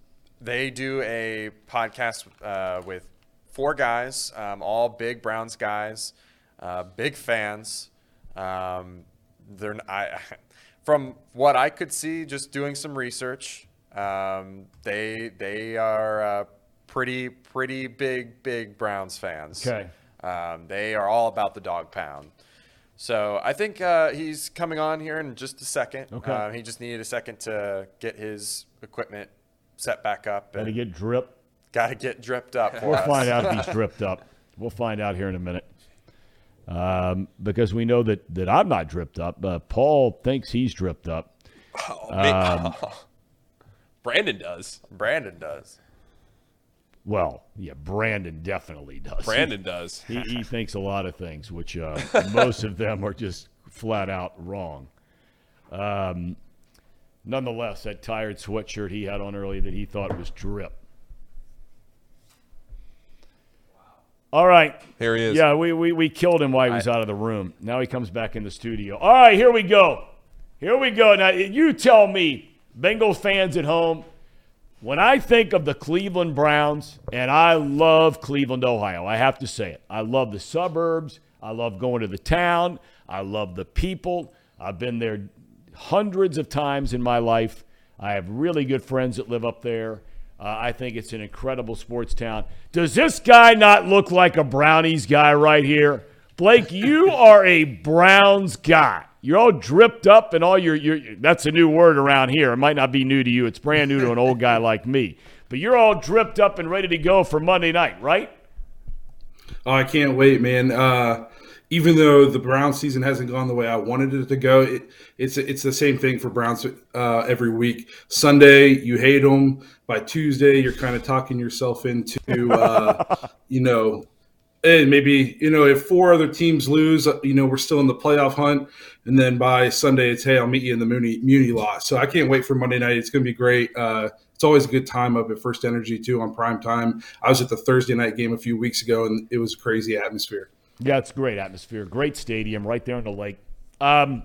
they do a podcast uh, with four guys, um, all big Browns guys, uh, big fans. Um, they're I, from what I could see, just doing some research. Um, they they are uh, pretty pretty big big Browns fans. Okay. Um, they are all about the dog pound. So I think uh, he's coming on here in just a second. Okay. Uh, he just needed a second to get his equipment set back up Got to get drip. got to get dripped up. We'll us. find out if he's dripped up. We'll find out here in a minute. Um, because we know that, that I'm not dripped up. Uh, Paul thinks he's dripped up. Oh, man. Um, Brandon does. Brandon does. Well, yeah, Brandon definitely does. Brandon does. He, he thinks a lot of things, which uh, most of them are just flat out wrong. Um, nonetheless, that tired sweatshirt he had on earlier that he thought was drip. All right. Here he is. Yeah, we, we, we killed him while he was out of the room. Now he comes back in the studio. All right, here we go. Here we go. Now, you tell me, Bengals fans at home, when I think of the Cleveland Browns, and I love Cleveland, Ohio, I have to say it. I love the suburbs. I love going to the town. I love the people. I've been there hundreds of times in my life. I have really good friends that live up there. Uh, I think it's an incredible sports town. Does this guy not look like a Brownies guy right here? Blake, you are a Browns guy. You're all dripped up and all your, your that's a new word around here. It might not be new to you. It's brand new to an old guy like me. But you're all dripped up and ready to go for Monday night, right? Oh, I can't wait, man. Uh, even though the Brown season hasn't gone the way I wanted it to go, it, it's it's the same thing for Browns uh, every week. Sunday, you hate them. By Tuesday, you're kind of talking yourself into, uh, you know, and maybe you know if four other teams lose, uh, you know we're still in the playoff hunt. And then by Sunday, it's hey, I'll meet you in the Muni Muni lot. So I can't wait for Monday night. It's going to be great. Uh, it's always a good time up at FirstEnergy too on prime time. I was at the Thursday night game a few weeks ago, and it was a crazy atmosphere. Yeah, it's great atmosphere, great stadium right there in the lake. Um,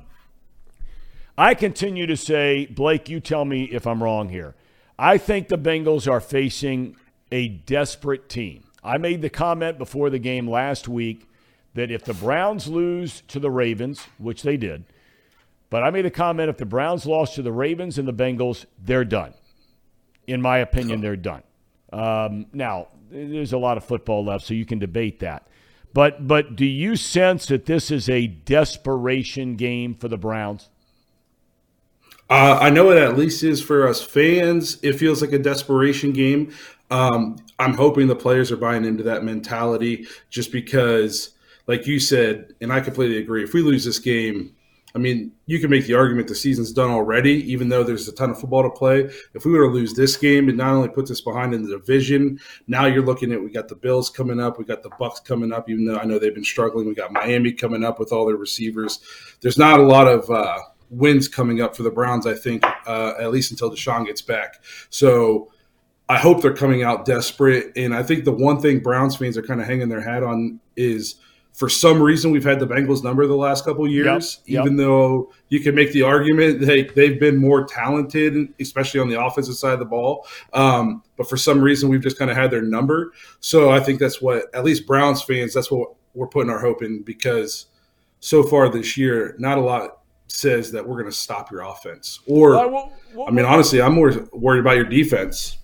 I continue to say, Blake, you tell me if I'm wrong here. I think the Bengals are facing a desperate team. I made the comment before the game last week that if the Browns lose to the Ravens, which they did, but I made the comment if the Browns lost to the Ravens and the Bengals, they're done. In my opinion, they're done. Um, now, there's a lot of football left, so you can debate that. But but do you sense that this is a desperation game for the Browns? Uh, I know it at least is for us fans. It feels like a desperation game. Um, I'm hoping the players are buying into that mentality just because, like you said, and I completely agree, if we lose this game, I mean, you can make the argument the season's done already, even though there's a ton of football to play. If we were to lose this game, it not only puts us behind in the division, now you're looking at we got the Bills coming up, we got the Bucs coming up, even though I know they've been struggling. We got Miami coming up with all their receivers. There's not a lot of uh, wins coming up for the Browns, I think, uh, at least until Deshaun gets back. So I hope they're coming out desperate. And I think the one thing Browns fans are kind of hanging their hat on is for some reason we've had the Bengals number the last couple years, Yep, yep. even though you can make the argument they, they've been more talented, especially on the offensive side of the ball. Um, but for some reason we've just kind of had their number. So I think that's what, at least Browns fans, that's what we're putting our hope in because so far this year, not a lot says that we're going to stop your offense. Or, Uh, well, well, I mean, honestly, I'm more worried about your defense.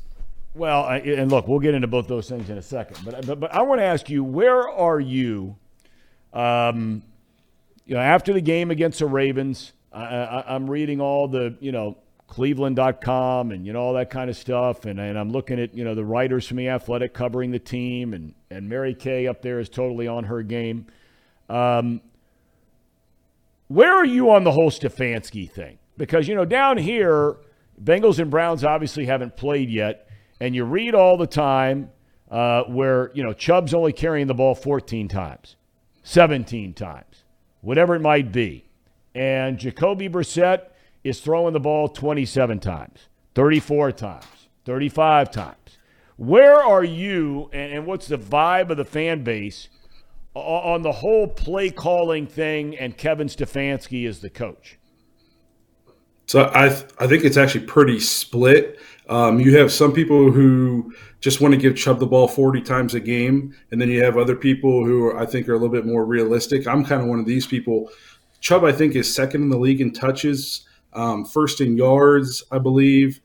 Well, and look, we'll get into both those things in a second. But but, but I want to ask you, where are you? Um, you know, after the game against the Ravens, I, I'm reading all the you know Cleveland.com and you know all that kind of stuff, and, and I'm looking at you know the writers from the Athletic covering the team, and and Mary Kay up there is totally on her game. Um, where are you on the whole Stefanski thing? Because you know down here, Bengals and Browns obviously haven't played yet, and you read all the time uh, where you know Chubb's only carrying the ball 14 times, 17 times, whatever it might be, and Jacoby Brissett is throwing the ball 27 times, 34 times, 35 times. Where are you, and, and what's the vibe of the fan base on the whole play calling thing and Kevin Stefanski as the coach? So I I think it's actually pretty split. Um, you have some people who just want to give Chubb the ball 40 times a game, and then you have other people who I think are a little bit more realistic. I'm kind of one of these people. Chubb, I think, is second in the league in touches, um, first in yards, I believe.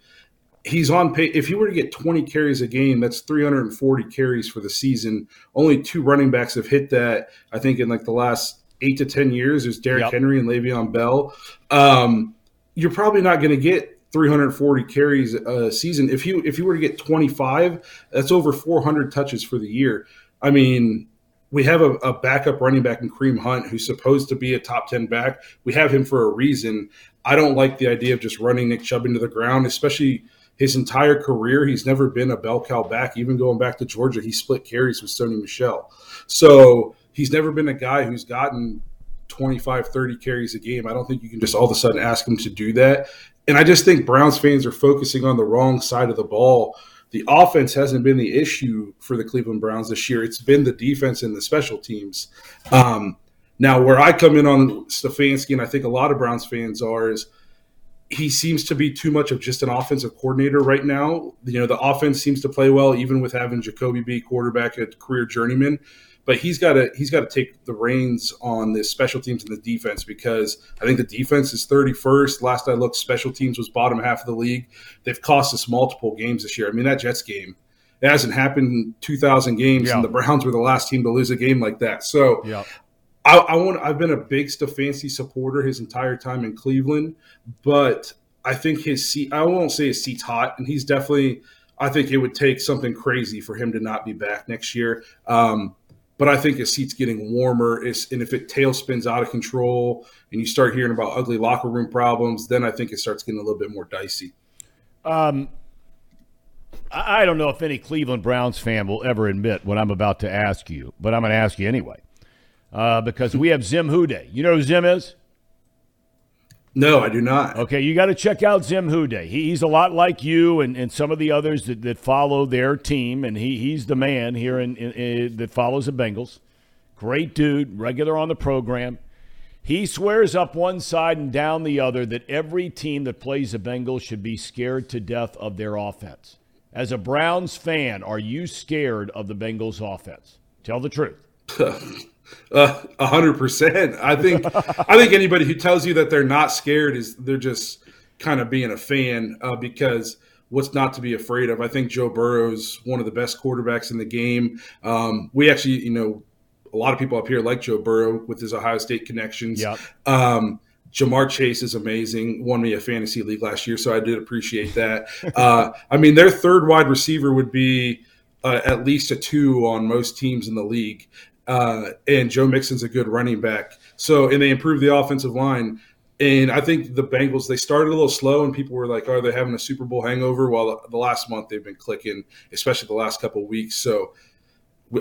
He's on pace. If he were to get 20 carries a game, that's 340 carries for the season. Only two running backs have hit that. I think in like the last eight to 10 years. There's Derrick yep. Henry and Le'Veon Bell. Um, you're probably not going to get 340 carries a season. If you if you were to get 25, that's over 400 touches for the year. I mean, we have a, a, backup running back in Kareem Hunt who's supposed to be a top 10 back. We have him for a reason. I don't like the idea of just running Nick Chubb into the ground, especially his entire career. He's never been a bell cow back. Even going back to Georgia, he split carries with Sony Michel. So he's never been a guy who's gotten 25, 30 carries a game. I don't think you can just all of a sudden ask him to do that. And I just think Browns fans are focusing on the wrong side of the ball. The offense hasn't been the issue for the Cleveland Browns this year. It's been the defense and the special teams. Um, now, where I come in on Stefanski, and I think a lot of Browns fans are, is he seems to be too much of just an offensive coordinator right now. You know, the offense seems to play well, even with having Jacoby B quarterback, a career journeyman but he's got to he's got to take the reins on the special teams and the defense because I think the defense is 31st. Last I looked, special teams was bottom half of the league. They've cost us multiple games this year. I mean, that Jets game it hasn't happened in 2,000 games, yeah. and the Browns were the last team to lose a game like that. So. Yeah. I, I want. I've been a big Stefanski supporter his entire time in Cleveland, but I think his seat. I won't say his seat's hot, and he's definitely. I think it would take something crazy for him to not be back next year. Um, but I think his seat's getting warmer. And if it tail spins out of control and you start hearing about ugly locker room problems, then I think it starts getting a little bit more dicey. Um, I don't know if any Cleveland Browns fan will ever admit what I'm about to ask you, but I'm going to ask you anyway. Uh, because we have Zim Hude. You know who Zim is? No, I do not. Okay, you got to check out Zim Hude. He's a lot like you and, and some of the others that, that follow their team, and he, he's the man here in, in, in, that follows the Bengals. Great dude, regular on the program. He swears up one side and down the other that every team that plays the Bengals should be scared to death of their offense. As a Browns fan, are you scared of the Bengals offense? Tell the truth. Uh, a hundred percent. I think I think anybody who tells you that they're not scared is they're just kind of being a fan uh, because what's not to be afraid of. I think Joe Burrow is one of the best quarterbacks in the game. Um, we actually, you know, a lot of people up here like Joe Burrow with his Ohio State connections. Yep. Um, Ja'Marr Chase is amazing. Won me a fantasy league last year, so I did appreciate that. uh, I mean, their third wide receiver would be uh, at least a two on most teams in the league. Uh, and Joe Mixon's a good running back. So, and they improved the offensive line. And I think the Bengals, they started a little slow, and people were like, "Are they having a Super Bowl hangover?" While the last month they've been clicking, especially the last couple weeks. So,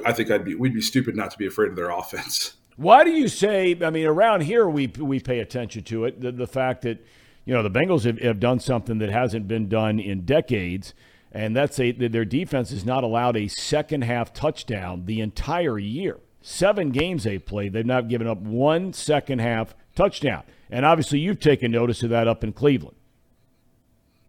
I think I'd be we'd be stupid not to be afraid of their offense. Why do you say? I mean, around here we we pay attention to it. The, the fact that you know the Bengals have, have done something that hasn't been done in decades, and that's a their defense has not allowed a second half touchdown the entire year seven games they've played, they've not given up one second half touchdown. And obviously, you've taken notice of that up in Cleveland.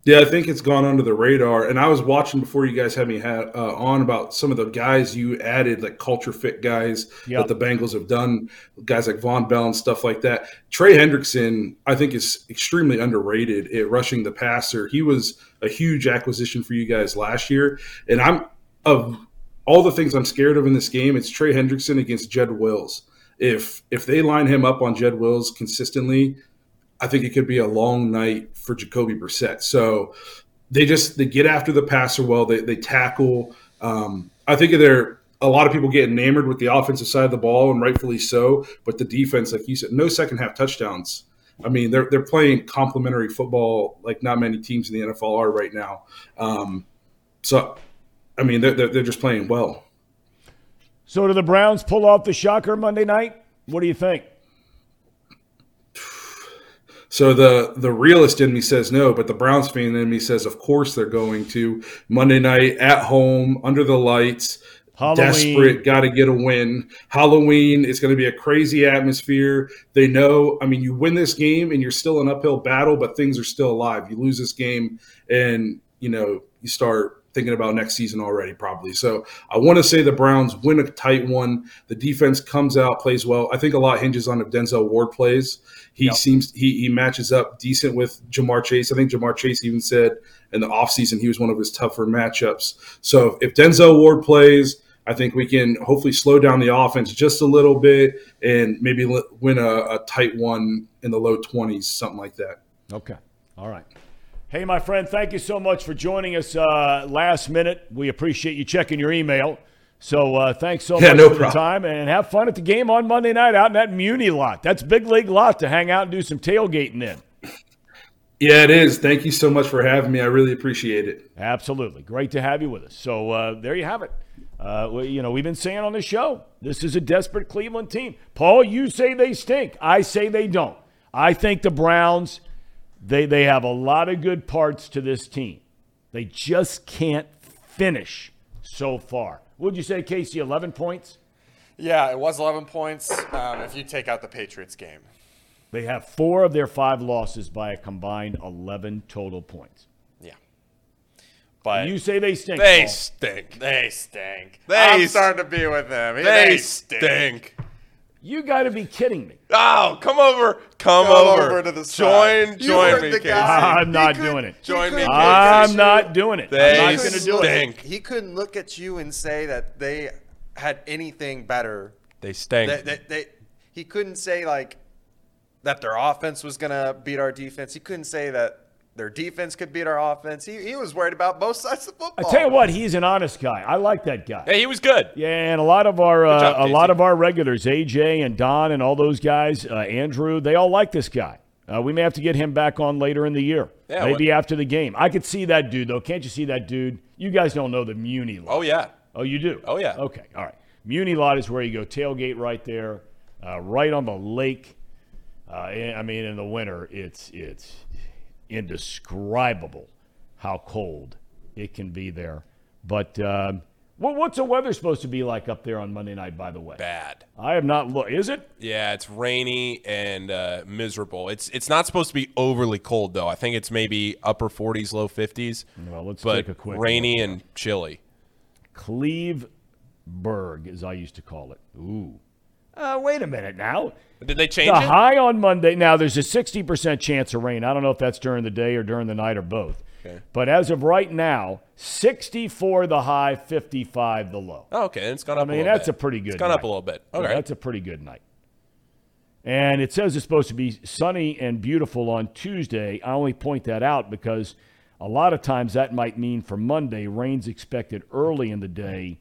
Yeah, I think it's gone under the radar. And I was watching before you guys had me uh, on about some of the guys you added, like culture fit guys yep. that the Bengals have done, guys like Vonn Bell and stuff like that. Trey Hendrickson, I think, is extremely underrated at rushing the passer. He was a huge acquisition for you guys last year. And I'm of all the things I'm scared of in this game, it's Trey Hendrickson against Jed Wills. If if they line him up on Jed Wills consistently, I think it could be a long night for Jacoby Brissett. So they just they get after the passer well. They they tackle. Um, I think they're a lot of people get enamored with the offensive side of the ball, and rightfully so. But the defense, like you said, no second half touchdowns. I mean, they're they're playing complementary football like not many teams in the NFL are right now. Um, so I mean, they're, they're, just playing well. So, do the Browns pull off the shocker Monday night? What do you think? So the the realist in me says no, but the Browns fan in me says, of course they're going to Monday night at home under the lights. Halloween. desperate, got to get a win. Halloween is going to be a crazy atmosphere. They know, I mean, you win this game and you're still an uphill battle, but things are still alive. You lose this game and, you know, you start thinking about next season already, probably. So I want to say the Browns win a tight one. The defense comes out, plays well. I think a lot hinges on if Denzel Ward plays. He Yep. seems he, he matches up decent with Ja'Marr Chase. I think Ja'Marr Chase even said in the offseason he was one of his tougher matchups. So if Denzel Ward plays, I think we can hopefully slow down the offense just a little bit and maybe win a, a tight one in the low 20s, something like that. Okay. All right. Hey, my friend, thank you so much for joining us uh, last minute. We appreciate you checking your email. So uh, thanks so Yeah, much no for the time and have fun at the game on Monday night out in that Muni lot. That's big league lot to hang out and do some tailgating in. Yeah, it is. Thank you so much for having me. I really appreciate it. Absolutely. Great to have you with us. So uh, there you have it. Uh, well, you know, we've been saying on the show, this is a desperate Cleveland team. Paul, you say they stink. I say they don't. I think the Browns, they, they have a lot of good parts to this team. They just can't finish so far. Would you say, Casey, 11 points? Yeah, it was 11 points um, if you take out the Patriots game. They have four of their five losses by a combined 11 total points. Yeah. But You say they stink. They Paul. stink. they stink. They I'm s- starting to be with them. They stink. You got to be kidding me. Oh, come over. Come, Come over. over to the side. join, You join me, Casey. I'm not couldn't- doing it. Join me, Casey. I'm you- not doing it. They I'm he not going to couldn't it. stink. He couldn't look at you and say that they had anything better. They stink. They, they, they, he couldn't say like that their offense was gonna beat our defense. He couldn't say that their defense could beat our offense. He, he was worried about both sides of the football. I football. tell you what, he's an honest guy. I like that guy. hey, he was good. Yeah, and a lot of our uh, job, a lot of our regulars, AJ and Don and all those guys, uh, Andrew, they all like this guy. Uh, we may have to get him back on later in the year, Yeah, maybe after the game. I could see that dude though. Can't you see that dude? You guys don't know the Muni lot. Oh yeah. Oh, you do? Oh, yeah. Okay, all right. Muni lot is where you go tailgate right there, uh, right on the lake. Uh, I mean, in the winter, it's it's indescribable how cold it can be there. But um, well, what's the weather supposed to be like up there on Monday night? By the way, Bad. I have not looked. Is it? Yeah, it's rainy and uh, miserable. It's it's not supposed to be overly cold though. I think it's maybe upper 40s, low 50s. Well, let's take a quick rainy and chilly. Cleveburg, as I used to call it. Ooh. Uh, wait a minute now. Did they change The it? high on Monday. Now, there's a 60% chance of rain. I don't know if that's during the day or during the night or both. Okay. But as of right now, 64 the high, 55 the low. oh, okay, it's gone I up. a mean, little that's bit. a pretty good It's gone night. up a little bit. Yeah, Okay. that's a pretty good night. And it says it's supposed to be sunny and beautiful on Tuesday. I only point that out because a lot of times that might mean for Monday, rain's expected early in the day,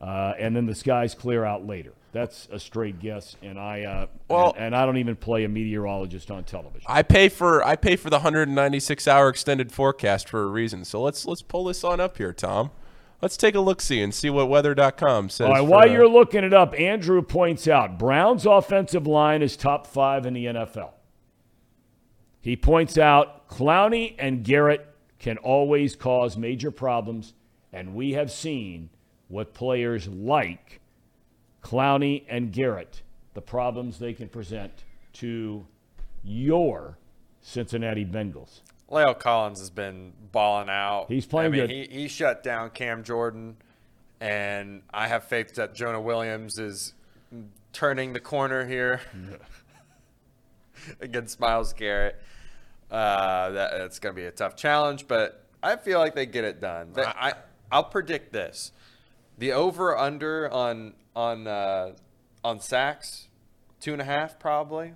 uh, and then the skies clear out later. That's a straight guess, and I uh, Well- and, and I don't even play a meteorologist on television. I pay for I pay for the 196 hour extended forecast for a reason. So let's let's pull this on up here, Thom. Let's take a look see and see what weather.com says. All right, while you're looking it up, Andrew points out Brown's offensive line is top five in the NFL. He points out Clowney and Garrett can always cause major problems, and we have seen what players like Clowney and Garrett, the problems they can present to your Cincinnati Bengals. La'el Collins has been balling out. He's playing I mean, good. He, he shut down Cam Jordan, and I have faith that Jonah Williams is turning the corner here against Myles Garrett. Uh, that, that's going to be a tough challenge, but I feel like they get it done. They, I I'll predict this: the over under on on uh, on sacks, two and a half probably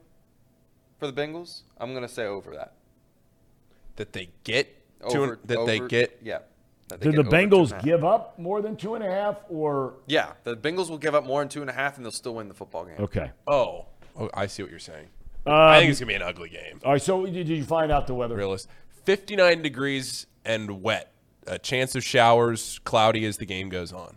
for the Bengals. I'm going to say over that. that they get two, Over, that they get yeah. that they Did the get over Bengals give up more than two and a half, or Yeah, the Bengals will give up more than two and a half, and they'll still win the football game. okay? Oh, oh, I see what you're saying. Um, I think it's gonna be an ugly game. All right, so did you find out the weather? Realist. 59 degrees and wet. A chance of showers, cloudy as the game goes on.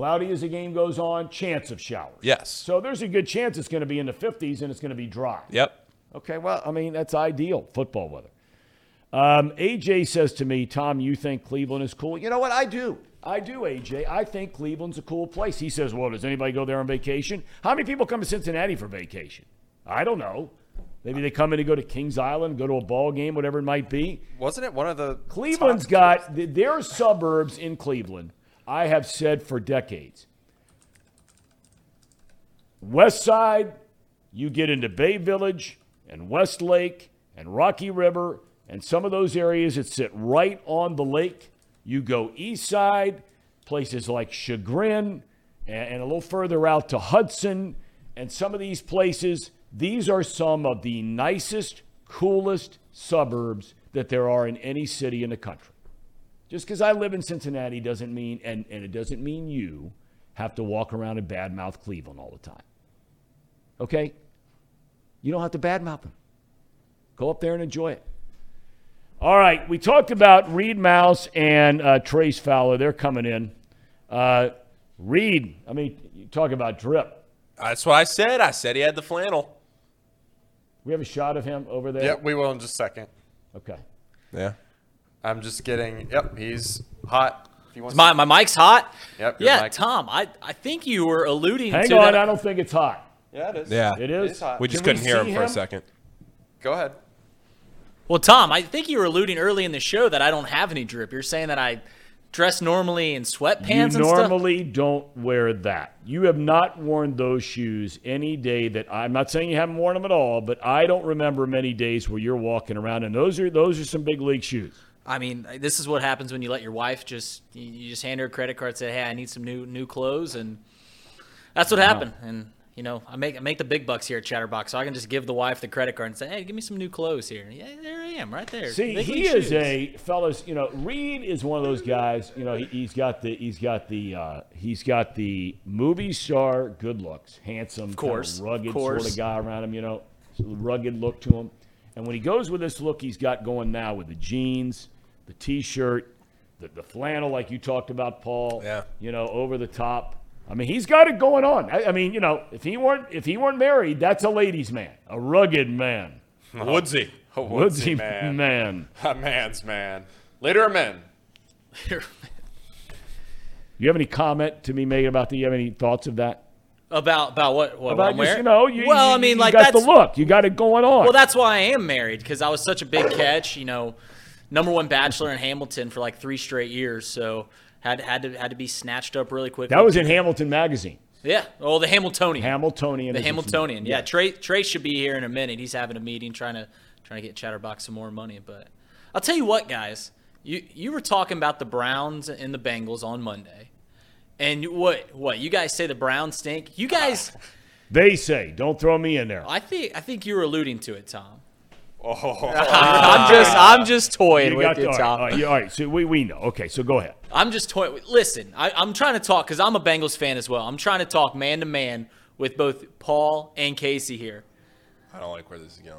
Cloudy as the game goes on, chance of showers. Yes. So there's a good chance it's going to be in the 50s and it's going to be dry. Yep. Okay, well, I mean, that's ideal football weather. Um, AJ says to me, Thom, you think Cleveland is cool? You know what? I do. I do, AJ. I think Cleveland's a cool place. He says, well, does anybody go there on vacation? How many people come to Cincinnati for vacation? I don't know. Maybe they come in to go to Kings Island, go to a ball game, whatever it might be. Wasn't it one of the Cleveland's top- got their suburbs in Cleveland. I have said for decades. West Side, you get into Bay Village and Westlake and Rocky River and some of those areas that sit right on the lake. You go east side, places like Chagrin, and a little further out to Hudson, and some of these places. These are some of the nicest, coolest suburbs that there are in any city in the country. Just because I live in Cincinnati doesn't mean, and, and it doesn't mean you have to walk around and badmouth Cleveland all the time. Okay? You don't have to badmouth them. Go up there and enjoy it. All right, we talked about Reid Maus and uh, Trace Fowler. They're coming in. Uh, Reed, I mean, you talk about drip. That's what I said. I said he had the flannel. We have a shot of him over there. Yeah, we will in just a second. Okay. Yeah. I'm just getting. Yep, he's hot. He My, to- my mic's hot. Yep, Yeah, mic- Thom, I, I think you were alluding to Hang to on, that. I don't think it's hot. yeah, it is. Yeah. It is. is hot. We just Can couldn't hear see him for a second. Go ahead. Well, Thom, I think you were alluding early in the show that I don't have any drip. You're saying that I dress normally in sweatpants You and stuff. normally don't wear that. You have not worn those shoes any day that I'm not saying you haven't worn them at all, but I don't remember many days where you're walking around and those are those are some big league shoes. I mean, this is what happens when you let your wife just you- just hand her a credit card, say, "Hey, I need some new new clothes," and that's what happened. And you know, I make I make the big bucks here at Chatterbox, so I can just give the wife the credit card and say, "Hey, give me some new clothes here." Yeah, there I am, right there. See, Big he is shoes. a fellas. You know, Reid is one of those guys. You know, he, he's got the he's got the uh, he's got the movie star good looks, handsome, of course, rugged of course. sort of guy around him. You know, rugged look to him. And when he goes with this look he's got going now with the jeans, the t-shirt, the, the flannel, like you talked about, Paul. Yeah. You know, over the top. I mean, he's got it going on. I, I mean, you know, if he weren't if he weren't married, that's a ladies' man, a rugged man, Woodsy. A woodsy woodsy man. man. A man's man. Later, a men. You have any comment to be made about that? You have any thoughts of that? About about what what, About wearing? you know, you, well, you- I mean, you like got that's the look. You got it going on. Well, that's why I am married because I was such a big catch. You know, number one bachelor in Hamilton for like three straight years. So had had to had to be snatched up really quick. that was in Hamilton Magazine. yeah. Oh, the Hamiltonian. Hamiltonian. the Hamiltonian. Yeah. Trey Trey should be here in a minute. He's having a meeting trying to trying to get Chatterbox some more money. But I'll tell you what, guys. You you were talking about the Browns and the Bengals on Monday. And what what you guys say the Browns stink? You guys, They say, don't throw me in there. I think I think you're alluding to it, Thom. Oh, I'm just I'm just toying You with got you, the, Thom. right, all, right, you- all right, so we, we know. Okay, so go ahead. I'm just toying. Listen, I, I'm trying to talk because I'm a Bengals fan as well. I'm trying to talk man to man with both Paul and Casey here. I don't like where this is going.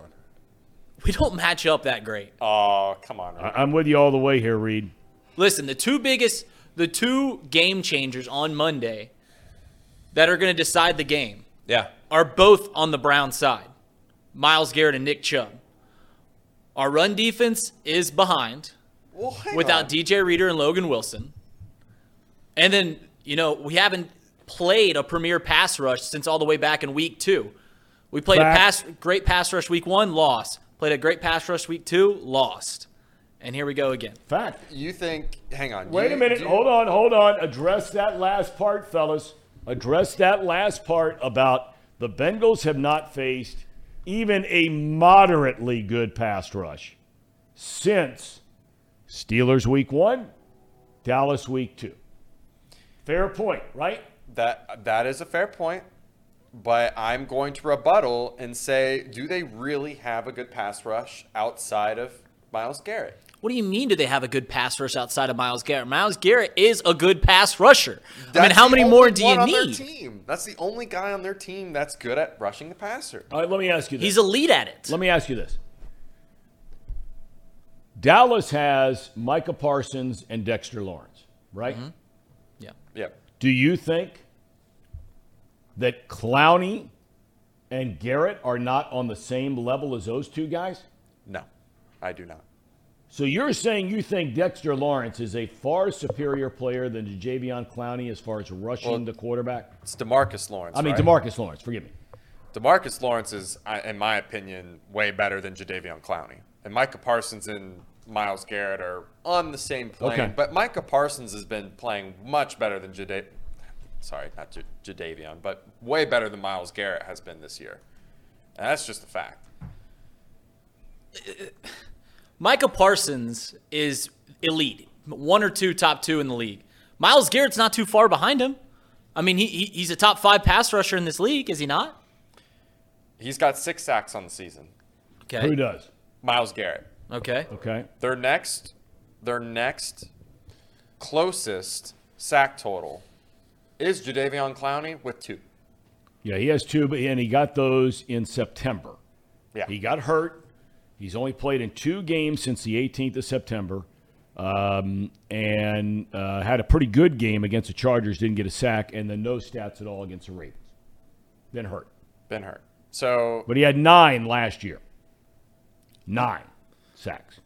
We don't match up that great. oh, come on. I, I'm with you all the way here, Reid. Listen, the two biggest, the two game changers on Monday that are going to decide the game Yeah. are both on the Brown side Myles Garrett and Nick Chubb. Our run defense is behind Well, without on. DJ Reader and Logan Wilson. And then, you know, we haven't played a premier pass rush since all the way back in week two. We played Fact. a pass, great pass rush week one, lost. Played a great pass rush week two, lost. And here we go again. Fact. You think? Hang on. Wait you- a minute. you- Hold on, hold on. Address that last part, fellas. Address that last part about the Bengals have not faced even a moderately good pass rush since Steelers week one, Dallas week two. Fair point, right? That that is a fair point, but I'm going to rebuttal and say, do they really have a good pass rush outside of Myles Garrett? What do you mean? Do they have a good pass rush outside of Myles Garrett? Myles Garrett is a good pass rusher. I mean, how many more do you one on their need? team. That's the only guy on their team that's good at rushing the passer. All right, let me ask you this. He's elite at it. Let me ask you this. Dallas has Micah Parsons and Dexter Lawrence, right? Mm-hmm. Yeah. Yep. Do you think that Clowney and Garrett are not on the same level as those two guys? No, I do not. So you're saying you think Dexter Lawrence is a far superior player than Javion Clowney as far as rushing Well, the quarterback? It's DeMarcus Lawrence. I mean, right? DeMarcus Lawrence. Forgive me. DeMarcus Lawrence is, in my opinion, way better than Jadeveon Clowney. And Micah Parsons and Myles Garrett are on the same plane. Okay. But Micah Parsons has been playing much better than Jadav. Sorry, not J- Jadeveon, but way better than Myles Garrett has been this year. And that's just a fact. Micah Parsons is elite, one or two top two in the league. Myles Garrett's not too far behind him. I mean, he, he he's a top five pass rusher in this league, is he not? He's got six sacks on the season. Okay. Who does? Myles Garrett. Okay. Okay. Their next, their next closest sack total is Jadeveon Clowney with two. Yeah, he has two, but and he got those in September. Yeah. He got hurt. He's only played in two games since the 18th of September, um, and uh, had a pretty good game against the Chargers. Didn't get a sack, and then no stats at all against the Ravens. Been hurt, Been hurt. So but he had nine last year. Nine sacks.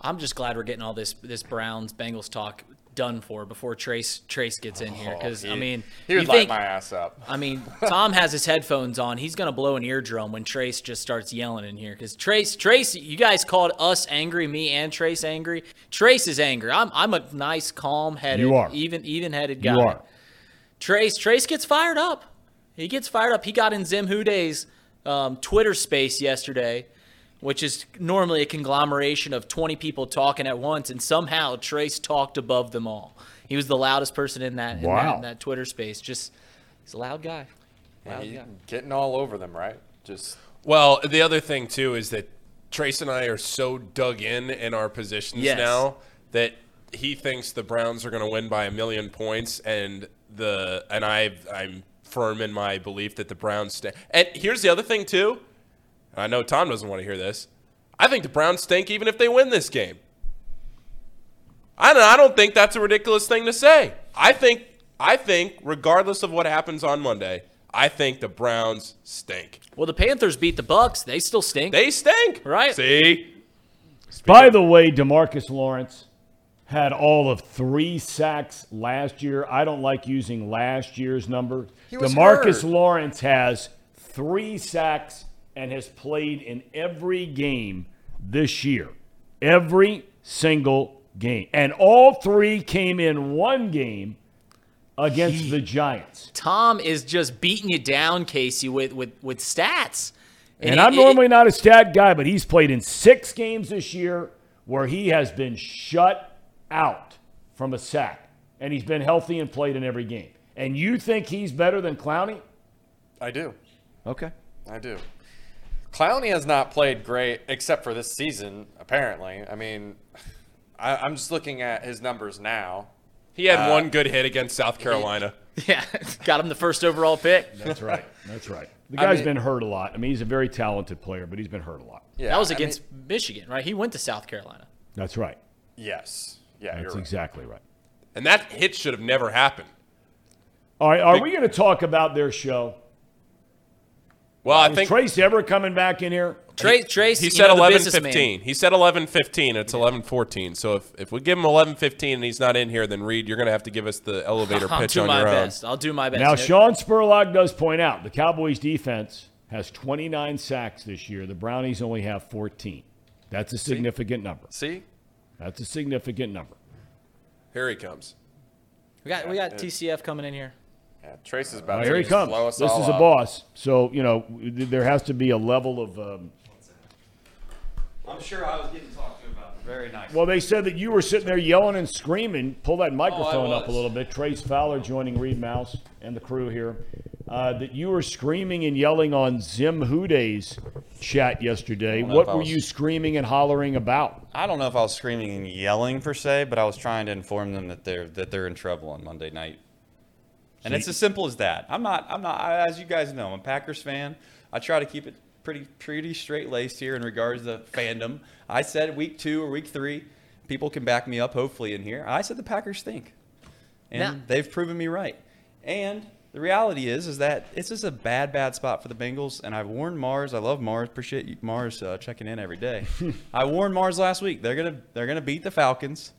I'm just glad we're getting all this this Browns Bengals talk done for before Trace Trace gets in here because I Oh, he- mean he you would light think- my ass up. I mean, Thom has his headphones on. He's gonna blow an eardrum when Trace just starts yelling in here. Because Trace, Trace, you guys called us angry, me and Trace angry. Trace is angry. I'm, I'm a nice, calm-headed, You are. even, even-headed guy. You are. Trace, Trace gets fired up. He gets fired up. He got in Zim Huday's um, Twitter space yesterday, which is normally a conglomeration of 20 people talking at once, and somehow Trace talked above them all. He was the loudest person in that, in that, in that Twitter space. Just, he's a loud guy. Loud He- guy. getting all over them, right? Just Well, the other thing too is that Trace and I are so dug in in our positions Yes. now that he thinks the Browns are going to win by a million points, and the and I I'm firm in my belief that the Browns stay. And here's the other thing too. And I know Thom doesn't want to hear this. I think the Browns stink even if they win this game. I don't, I don't think that's a ridiculous thing to say. I think I think regardless of what happens on Monday, I think the Browns stink. Well, the Panthers beat the Bucs. They still stink. They stink. Right. See? By the way, DeMarcus Lawrence had all of three sacks last year. I don't like using last year's number. He was DeMarcus hurt. Lawrence has three sacks and has played in every game this year. Every single game. And all three came in one game against the Giants. Thom is just beating you down, Casey, with with with stats. And it- I'm it- normally not a stat guy, but he's played in six games this year where he has been shut out from a sack. And he's been healthy and played in every game. And you think he's better than Clowney? I do. Okay. I do. Clowney has not played great except for this season, apparently. I mean, I, I'm just looking at his numbers now. He had uh, one good hit against South Carolina. yeah, got him the first overall pick. That's right. That's right. The I guy's mean- been hurt a lot. I mean, he's a very talented player, but he's been hurt a lot. Yeah, That was I against mean, Michigan, right? He went to South Carolina. That's right. yes. Yeah, That's you're right. exactly right. And that hit should have never happened. All right. Are we going to talk about their show? Well, I Is think Trace ever coming back in here? Trace, Trace, he said know, the 11 businessman. 15. He said 11 15. It's 11 14. So if, if we give him 11 15 and he's not in here, then Reid, you're going to have to give us the elevator I'll pitch do on my your own. I'll do my best. Now, Nick. Sean Spurlock does point out the Cowboys' defense has 29 sacks this year. The Brownies only have 14. That's a significant number. See? That's a significant number. Here he comes. we got we got TCF coming in here. Yeah, Trace is about Well, to here he comes. blow us This all is a boss. So, you know, there has to be a level of. Um, I'm sure I was getting talked to about it. Very nice. well, they said that you were sitting there yelling and screaming. Pull that microphone up a little bit. Trace Fowler joining Reid Maus and the crew here. Uh, that you were screaming and yelling on Zim Huday's chat yesterday. What were was- you screaming and hollering about? I don't know if I was screaming and yelling per se, but I was trying to inform them that they're that they're in trouble on Monday night. And it's as simple as that. I'm not. I'm not. I, as you guys know, I'm a Packers fan. I try to keep it pretty pretty straight laced here in regards to fandom. I said week two or week three, people can back me up. Hopefully in here, I said the Packers stink, and they've proven me right. And the reality is is that it's just a bad, bad spot for the Bengals. And I've warned Mars. I love Mars. Appreciate you, Mars uh, checking in every day. I warned Mars last week. They're gonna they're gonna beat the Falcons.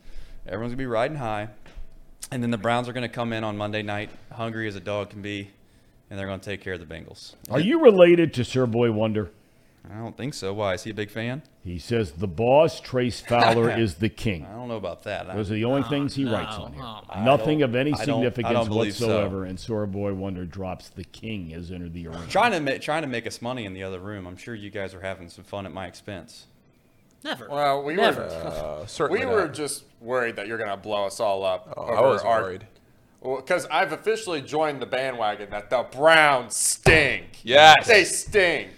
Everyone's gonna be riding high. And then the Browns are gonna come in on Monday night, hungry as a dog can be, and they're gonna take care of the Bengals. Are you related to Sir Boy Wonder? I don't think so. Why? Is he a big fan? He says the boss, Trace Fowler, is the king. I don't know about that. Those are the only things he writes on here. I Nothing of any I don't- I don't significance believe so. whatsoever. And Sora Boy Wonder drops the king has entered the arena. trying to make trying to make us money in the other room. I'm sure you guys are having some fun at my expense. Never. Well, we Never. were Uh, certainly we were not. just worried that you're gonna blow us all up. Oh, over I was our, worried. Because I've officially joined the bandwagon that the Browns stink. Yes. They stink.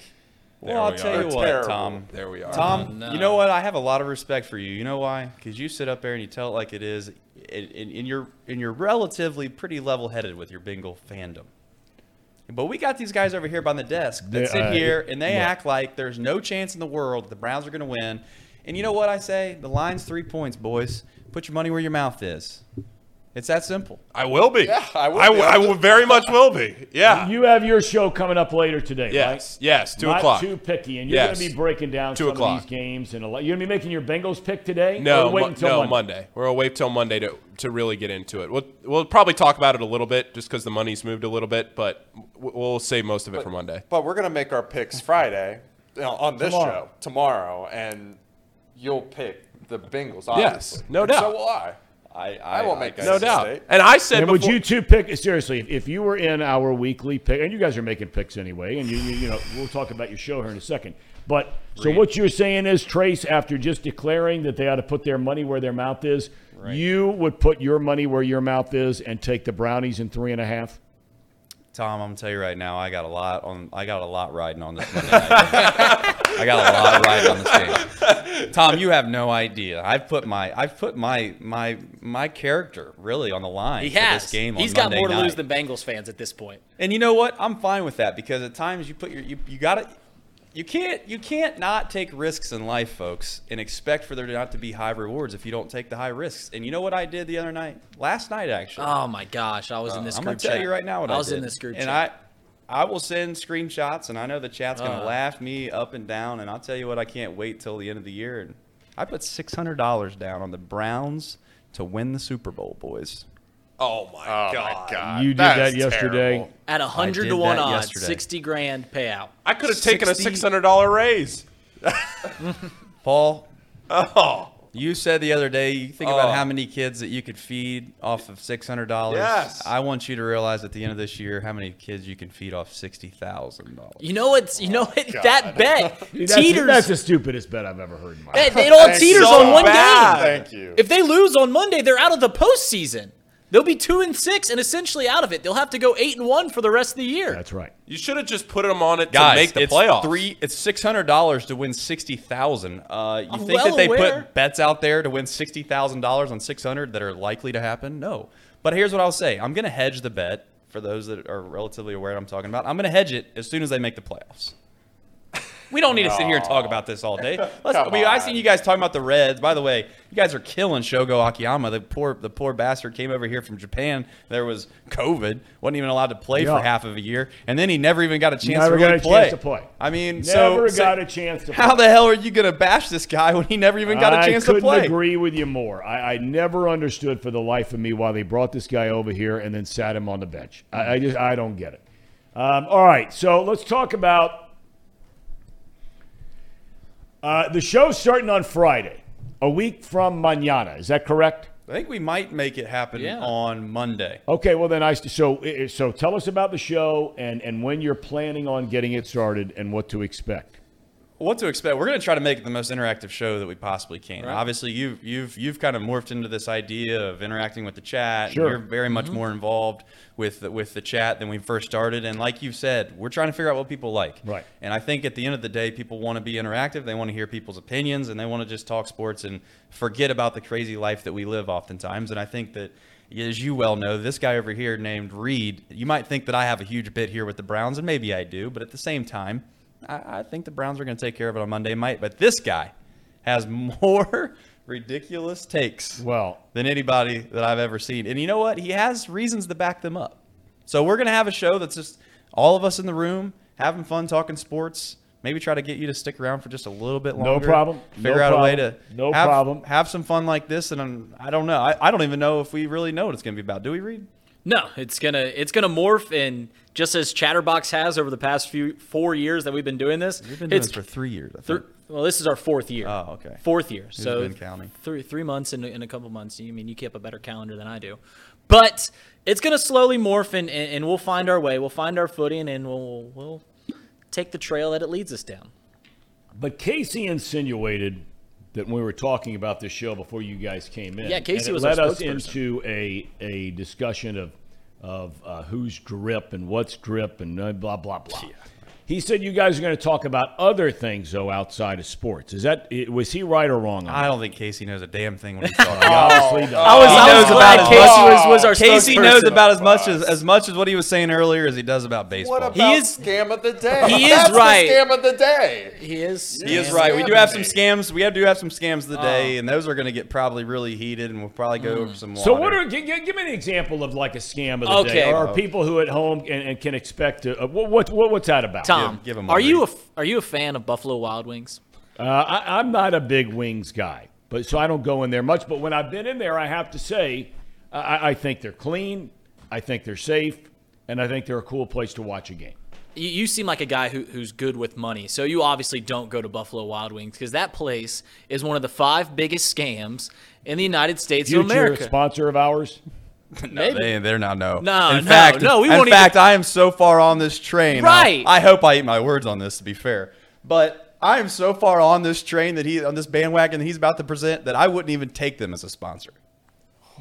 Well, I'll we tell are. you They're what, terrible. Thom. There we are. Thom, no. you know what? I have a lot of respect for you. You know why? Because you sit up there and you tell it like it is, and, and, and you're and you're relatively pretty level-headed with your Bengal fandom. But we got these guys over here by the desk that sit here and they look. act like there's no chance in the world the Browns are going to win. And you know what I say? The line's three points, boys. Put your money where your mouth is. It's that simple. I will be. Yeah, I will I, be. w- I will very much will be. Yeah. You have your show coming up later today, yes. right? Yes. Two Not o'clock. too picky, and you're Yes. going to be breaking down Two some o'clock. of these games. And a lot, you're going to be making your Bengals pick today. No, or wait Mo- until no, Monday? Monday. We're going to wait till Monday to to really get into it. We'll we'll probably talk about it a little bit just because the money's moved a little bit, but we'll save most of it for Monday. But we're gonna make our picks Friday you know, on this Tomorrow. show tomorrow, and you'll pick the Bengals. Yes, no And doubt. So will I. I I won't make guess- No doubt. mistake. And I said And would you two pick seriously? If, if you were in our weekly pick, and you guys are making picks anyway, and you you, you know we'll talk about your show here in a second. But so what you're saying is, Trace, after just declaring that they ought to put their money where their mouth is, you would put your money where your mouth is and take the brownies in three and a half. Thom, I'm gonna tell you right now, I got a lot on. I got a lot riding on this Monday night. I got a lot riding on this game. Thom, you have no idea. I've put my I've put my my my character really on the line he for has. this game. On He's got Monday more to night. lose than Bengals fans at this point. And you know what? I'm fine with that because at times you put your you, you got to you can't you can't not take risks in life, folks, and expect for there not to be high rewards if you don't take the high risks. And you know what I did the other night? Last night actually. Oh my gosh, I was in this I'm group gonna tell you right now what I, I was did. in this group and chat. I I will send screenshots, and I know the chat's gonna Uh. laugh me up and down. And I'll tell you what, I can't wait till the end of the year. And I put six hundred dollars down on the Browns to win the Super Bowl, boys. Oh my Oh god. my God, You did that that is yesterday. terrible. At a hundred to one odds, yesterday. sixty grand payout. I could have taken a six hundred dollar raise. Paul, Oh. You said the other day you think Oh. about how many kids that you could feed off of six hundred dollars. Yes. I want you to realize at the end of this year how many kids you can feed off sixty thousand dollars. You know what's you know oh, what that bet Dude, that's, teeters. that's the stupidest bet I've ever heard in my it, life. it all teeters you. on one bad. game. Thank you. If they lose on Monday, they're out of the postseason. They'll be two and six and essentially out of it. They'll have to go eight and one for the rest of the year. That's right. You should have just put them on it Guys, to make the it's playoffs. three. It's six hundred dollars to win sixty thousand. Uh, you I'm think well that they aware. put bets out there to win sixty thousand dollars on six hundred that are likely to happen? No. But here's what I'll say: I'm going to hedge the bet for those that are relatively aware what I'm talking about. I'm going to hedge it as soon as they make the playoffs. We don't need to sit here and talk about this all day. Let's, I mean, I've seen you guys talking about the Reds. By the way, you guys are killing Shogo Akiyama. The poor, the poor bastard came over here from Japan. There was COVID, wasn't even allowed to play Yeah. for half of a year, and then he never even got a chance Never to really got a play. chance to play. I mean, Never so got a chance to play. How play. the hell are you going to bash this guy when he never even got a chance I couldn't to play? agree with you more. I, I never understood for the life of me why they brought this guy over here and then sat him on the bench. I, I just I don't get it. Um, all right, so let's talk about uh, the show's starting on Friday, a week from mañana. Is that correct? I think we might make it happen Yeah. on Monday. Okay, well then I so so tell us about the show and and when you're planning on getting it started and what to expect. What to expect. We're going to try to make it the most interactive show that we possibly can. Obviously, you've you've you've kind of morphed into this idea of interacting with the chat. Sure. You're very much mm-hmm. more involved with the, with the chat than we first started. And like you've said, we're trying to figure out what people like. Right. And I think at the end of the day, people want to be interactive. They want to hear people's opinions, and they want to just talk sports and forget about the crazy life that we live oftentimes. And I think that. As you well know, this guy over here named Reid, you might think that I have a huge bit here with the Browns, and maybe I do, but at the same time, I, I think the Browns are going to take care of it on Monday night. But this guy has more ridiculous takes Well, than anybody that I've ever seen. And you know what? He has reasons to back them up. So we're gonna have a show that's just all of us in the room having fun talking sports. Maybe try to get you to stick around for just a little bit longer. No problem. No Figure out a way to. No have, problem. have some fun like this. And I'm, I don't know. I, I don't even know if we really know what it's gonna be about. Do we read? No, it's gonna it's gonna morph, and just as Chatterbox has over the past few four years that we've been doing this, We've been doing it's this for three years. I Thir- think. well, this is our fourth year. Oh, okay. Fourth year. so been counting? three three months in, in a couple months. You mean you keep a better calendar than I do, but it's gonna slowly morph, and, and, and we'll find our way. We'll find our footing, and we'll we'll take the trail that it leads us down. But Casey insinuated that when we were talking about this show before you guys came in. Yeah, Casey and it was led us into a a discussion of of uh, who's drip and what's drip and uh, blah blah blah. He said you guys are going to talk about other things though outside of sports. Is that was he right or wrong? On I that? don't think Casey knows a damn thing when he's talking. Obviously not. I was, He knows glad about as Casey was, was our Casey knows about as much as as much as what he was saying earlier as he does about baseball. What about He is- scam of the day? he is That's right. The scam of the day. He is. He is right. We do have some scams. We have, do have some scams of the day, and those are going to get probably really heated, and we'll probably go over some. More. So what are give, give me an example of like a scam of the Okay. day? Or are people who at home and, and can expect to uh, what, what what what's that about? Thom, give him are you a are you a fan of Buffalo Wild Wings? Uh, I, I'm not a big wings guy, but so I don't go in there much. But when I've been in there, I have to say, I, I think they're clean, I think they're safe, and I think they're a cool place to watch a game. You, you seem like a guy who, who's good with money, so you obviously don't go to Buffalo Wild Wings because that place is one of the five biggest scams in the United States Future of America. sponsor of ours. No, they, they're not. No, No, In no, fact, no, we in won't fact, I am so far on this train. Right. I hope I eat my words on this. To be fair, but I am so far on this train that he on this bandwagon that he's about to present that I wouldn't even take them as a sponsor.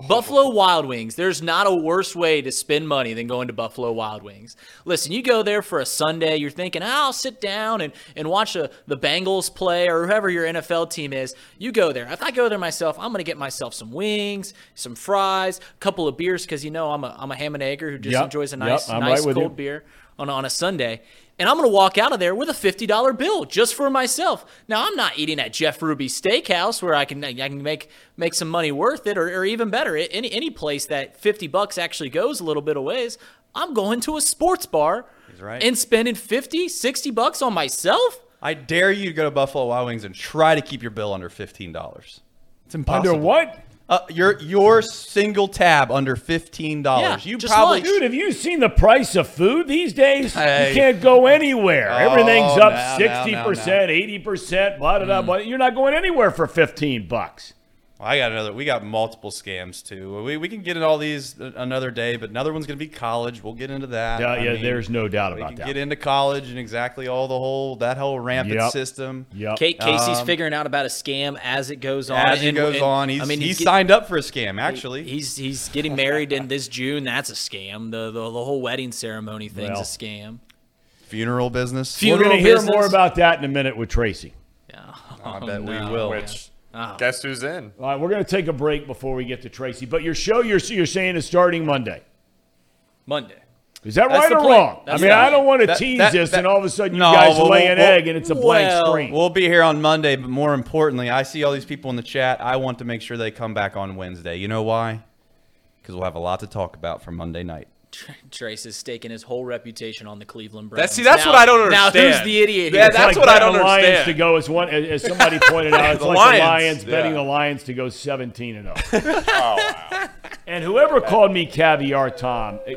Buffalo Wild Wings. There's not a worse way to spend money than going to Buffalo Wild Wings. Listen, you go there for a Sunday, you're thinking, oh, I'll sit down and, and watch a, the Bengals play or whoever your NFL team is. You go there. If I go there myself, I'm going to get myself some wings, some fries, a couple of beers because, you know, I'm a, I'm a ham and egger who just Yep, enjoys a nice, I'm nice right cold beer on, on a Sunday. And I'm going to walk out of there with a $50 bill just for myself. Now, I'm not eating at Jeff Ruby's Steakhouse where I can I can make make some money worth it or, or even better, any any place that 50 bucks actually goes a little bit of ways. I'm going to a sports bar right. and spending 50, 60 bucks on myself. I dare you to go to Buffalo Wild Wings and try to keep your bill under fifteen dollars. It's impossible. Under what? Uh, your your single tab under fifteen dollars. Yeah, you just probably lunch. Dude, have you seen the price of food these days? Hey. You can't go anywhere. Oh, Everything's up sixty percent, eighty percent, blah blah blah. blah. You're not going anywhere for fifteen bucks. I got another. We got multiple scams too. We, we can get into all these another day, but another one's gonna be college. We'll get into that. Yeah, I yeah. mean, there's no doubt we about can that. get into college and exactly all the whole that whole rampant Yep. system. Yep. Kate Casey's Um, figuring out about a scam as it goes on. As it And- goes and- on, he's, I mean, he's, get- signed up for a scam. Actually, He's he's getting married in this June. That's a scam. The the, the whole wedding ceremony thing's Well. a scam. funeral business. Fu- We're going to hear more about that in a minute with Tracy. Yeah. I Oh, bet we will. Which Oh. guess who's in? All right, we're going to take a break before we get to Tracy. But your show, you're, you're saying, is starting Monday. Monday. Is that That's right or plan. wrong? That's I mean, I don't want to That- tease that- this, that- and all of a sudden you No, guys well, lay well, an well, egg and it's a blank well, screen. We'll be here on Monday, but more importantly, I see all these people in the chat. I want to make sure they come back on Wednesday. You know why? Because we'll have a lot to talk about for Monday night. Trace is staking his whole reputation on the Cleveland Browns. That's- see, that's Now- what I don't Now understand. who's the idiot Yeah, here? It's that's like what I don't the Lions understand. to go as one, as as somebody pointed out. It's The like Lions, the Lions betting yeah. the Lions to go 17 and 0. oh wow! And whoever called me caviar Thom, eh,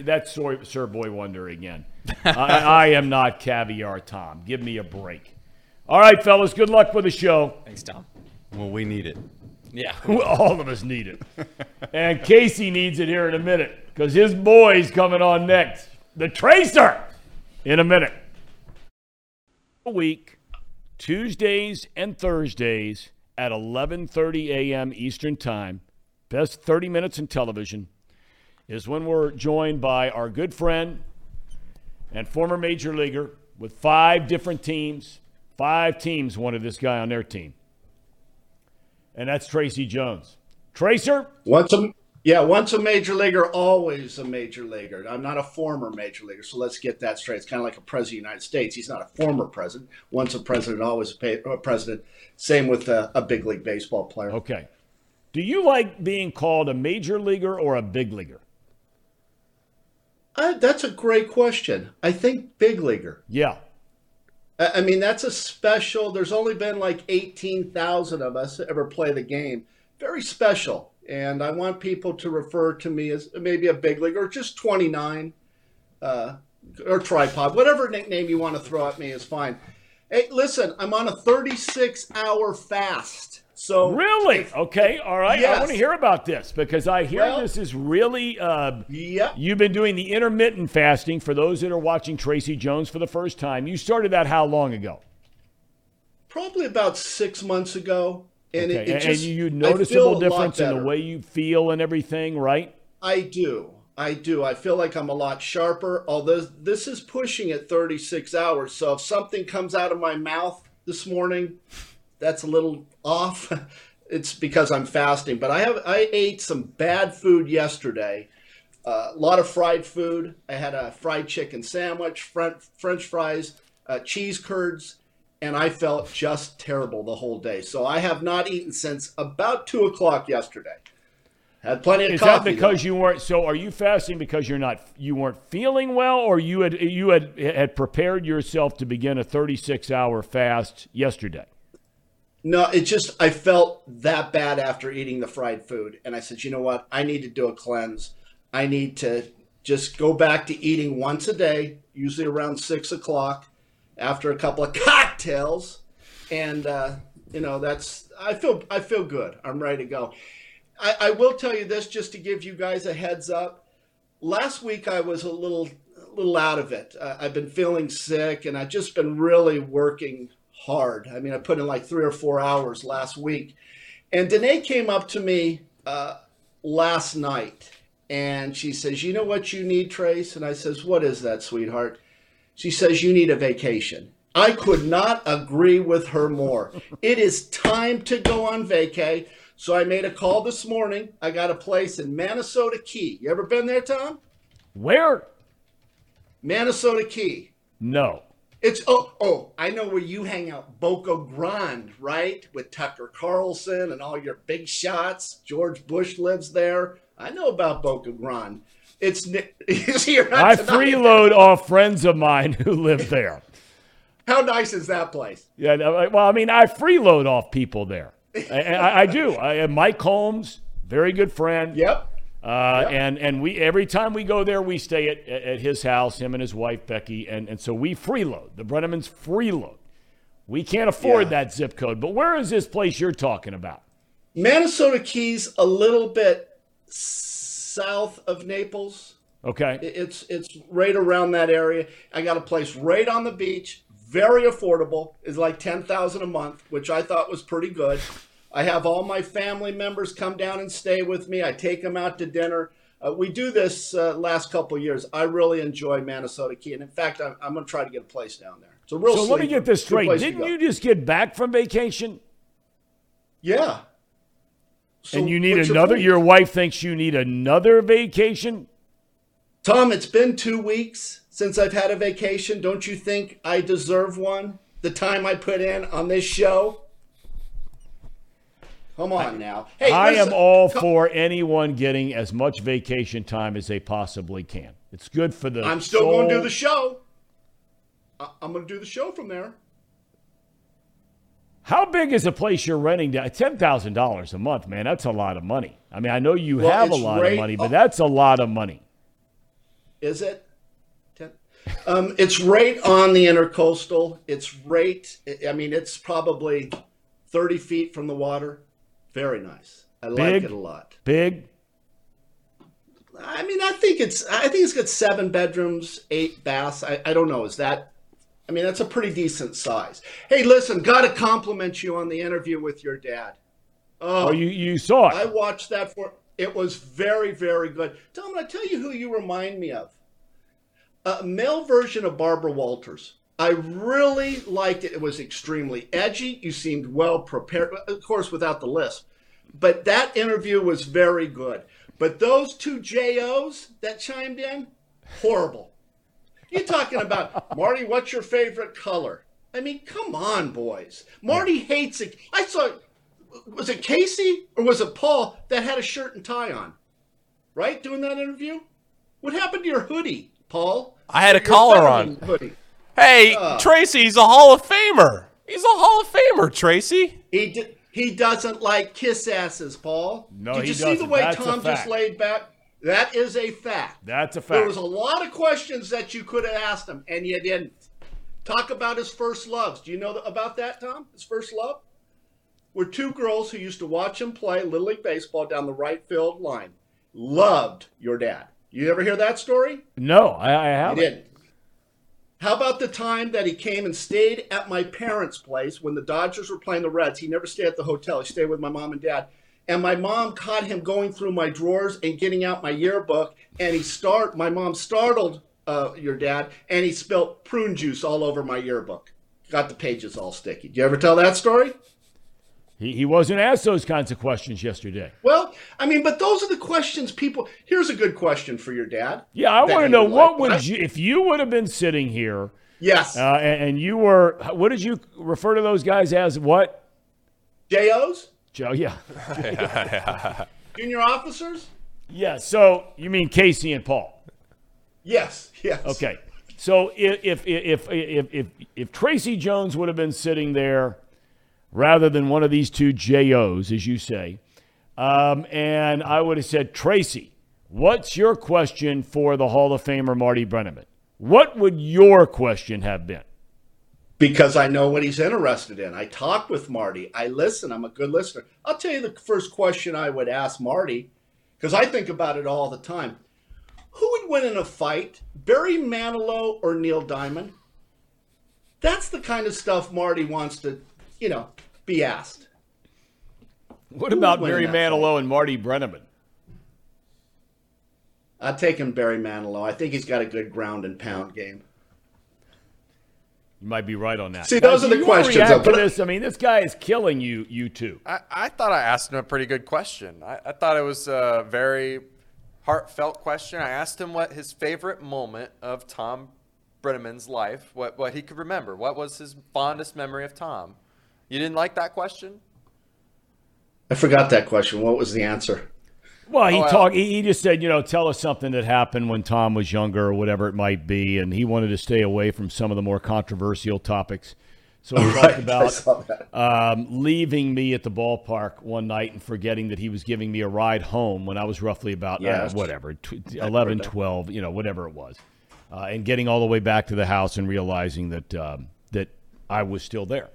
that's Sir, Sir Boy Wonder again. I, I am not caviar Thom. Give me a break. All right, fellas. Good luck with the show. Thanks, Thom. Well, we need it. Yeah. All of us need it. and Casey needs it here in a minute because his boy's coming on next. The Tracer in a minute. A week, Tuesdays and Thursdays at 11:30 a.m. Eastern Time. Best 30 minutes in television is when we're joined by our good friend and former major leaguer with five different teams. Five teams wanted this guy on their team. And that's Tracy Jones. Tracer, Once a yeah, once a major leaguer, always a major leaguer. I'm not a former major leaguer, so let's get that straight. It's kind of like a president of the United States. He's not a former president. Once a president, always a, president. Same with a, a big league baseball player. okay. Do you like being called a major leaguer or a big leaguer? Uh, that's a great question. I think big leaguer. Yeah. I mean, that's a special. There's only been like 18,000 of us ever play the game. Very special. And I want people to refer to me as maybe a big league or just 29 uh, or tripod. Whatever nickname you want to throw at me is fine. Hey, listen, I'm on a 36 hour fast. So Really? Okay. All right. I want to hear about this because I hear Well- this is really. Uh, Yep. You've been doing the intermittent fasting for those that are watching Tracy Jones for the first time. You started that how long ago? probably about six months ago. And Okay. it, it and just, you I noticeable difference in the way you feel and everything, right? I do. I do. I feel like I'm a lot sharper. Although this is pushing at 36 hours, so if something comes out of my mouth this morning, that's a little off. It's because I'm fasting. But I have I ate some bad food yesterday. Uh, a lot of fried food. I had a fried chicken sandwich, French, French fries, uh, cheese curds, and I felt just terrible the whole day. So I have not eaten since about two o'clock yesterday. Had plenty of Is coffee. that because though. you weren't? So are you fasting because you're not? You weren't feeling well, or you had you had had prepared yourself to begin a 36 hour fast yesterday? No, it just I felt that bad after eating the fried food, and I said, you know what? I need to do a cleanse. I need to just go back to eating once a day, usually around six o'clock, after a couple of cocktails, and uh, you know that's I feel I feel good. I'm ready to go. I, I will tell you this just to give you guys a heads up. Last week I was a little a little out of it. Uh, I've been feeling sick, and I've just been really working hard. I mean, I put in like three or four hours last week. And Danae came up to me uh, last night and she says, You know what you need, Trace? And I says, What is that, sweetheart? She says, You need a vacation. I could not agree with her more. It is time to go on vacay. So I made a call this morning. I got a place in Manasota Key. You ever been there, Thom? Where? Manasota Key. No. It's oh oh I know where you hang out, Boca Grande, right? With Tucker Carlson and all your big shots. George Bush lives there. I know about Boca Grande. It's here I freeload off friends of mine who live there. How nice is that place? Yeah. Well, I mean, I freeload off people there. I, I, I do. I, Mike Holmes, very good friend. Yep. Uh, Yep. And and we every time we go there, we stay at, at his house, him and his wife Becky, and, and so we freeload. The Brennamans freeload. We can't afford Yeah. that zip code. But where is this place you're talking about? Manasota Keys a little bit south of Naples. Okay. It's it's right around that area. I got a place right on the beach, very affordable. It's like ten thousand a month, which I thought was pretty good. I have all my family members come down and stay with me. I take them out to dinner. Uh, we do this uh, last couple of years. I really enjoy Manasota Key, and in fact, I'm, I'm going to try to get a place down there. A real. So let me get this straight. Didn't you just get back from vacation? Yeah. So and you need another? point? Your wife thinks you need another vacation? Thom, it's been two weeks since I've had a vacation. Don't you think I deserve one? The time I put in on this show. Come on now. Hey, I am all for anyone getting as much vacation time as they possibly can. It's good for the. I'm still going to do the show. I- I'm going to do the show from there. How big is a place you're renting? Ten thousand dollars a month, man. That's a lot of money. I mean, I know you Well, have a lot right of money, but up- that's a lot of money. Is it? Ten? Um, it's right on the intercoastal. It's right. I mean, it's probably 30 feet from the water. Very nice. I like it a lot. Big. I mean, I think it's. I think it's got seven bedrooms, eight baths. I, I don't know. Is that? I mean, that's a pretty decent size. Hey, listen, got to compliment you on the interview with your dad. Oh, oh, you you saw it. I watched that for. It was very, very good. Thom, I tell you who you remind me of. A male version of Barbara Walters. I really liked it. It was extremely edgy. You seemed well prepared, of course, without the lisp. But that interview was very good. But those two JOs that chimed in, horrible. You're talking about Marty. What's your favorite color? I mean, come on, boys. Marty hates it. I saw. Was it Casey or was it Paul that had a shirt and tie on? Right, doing that interview. What happened to your hoodie, Paul? I had a Your collar on. Hoodie. Hey, Uh. Tracy, he's a Hall of Famer. He's a Hall of Famer, Tracy. He d- he doesn't like kiss asses, Paul. No, Did you see the doesn't. way That's Thom just laid back? That is a fact. That's a fact. There was a lot of questions that you could have asked him, and you didn't. Talk about his first loves. Do you know about that, Thom? His first love were two girls who used to watch him play Little League Baseball down the right field line. Loved your dad. You ever hear that story? no, I, I haven't. didn't. How about the time that he came and stayed at my parents' place when the Dodgers were playing the Reds? He never stayed at the hotel. He stayed with my mom and dad. And my mom caught him going through my drawers and getting out my yearbook. And he start. My mom startled uh, your dad, and he spilt prune juice all over my yearbook. Got the pages all sticky. Did you ever tell that story? He, he wasn't asked those kinds of questions yesterday. Well, I mean, but those are the questions people. Here's a good question for your dad. Yeah, I want to know what like. would you if you would have been sitting here Yes, uh, and, and you were what did you refer to those guys as? What? JOs, Joe? Yeah, junior officers. yeah. So you mean Casey and Paul? Yes, yes. Okay. So if if if if if, if Tracy Jones would have been sitting there rather than one of these two JOs, as you say, um, and I would have said, Tracy, what's your question for the Hall of Famer Marty Brennaman? What would your question have been? because I know what he's interested in. I talk with Marty. I listen. I'm a good listener. I'll tell you the first question I would ask Marty, because I think about it all the time. Who would win in a fight, Barry Manilow or Neil Diamond? That's the kind of stuff Marty wants to, you know, be asked. What Who about Barry in that Manilow and Marty Brennaman? I'd take him Barry Manilow. I think he's got a good ground and pound game. You might be right on that. See, those are the questions, React though, to this. I mean, this guy is killing you. You two. I, I thought I asked him a pretty good question. I, I thought it was a very heartfelt question. I asked him what his favorite moment of Thom Brennaman's life, what, what he could remember. What was his fondest memory of Thom? You didn't like that question? I forgot that question. What was the answer? Well, he Oh, talked. He, he just said, you know, tell us something that happened when Thom was younger, or whatever it might be, and he wanted to stay away from some of the more controversial topics. So he Right, talked about um, leaving me at the ballpark one night and forgetting that he was giving me a ride home when I was roughly about uh, whatever, tw- 11, 12, you know, whatever it was, uh, and getting all the way back to the house and realizing that um, that I was still there.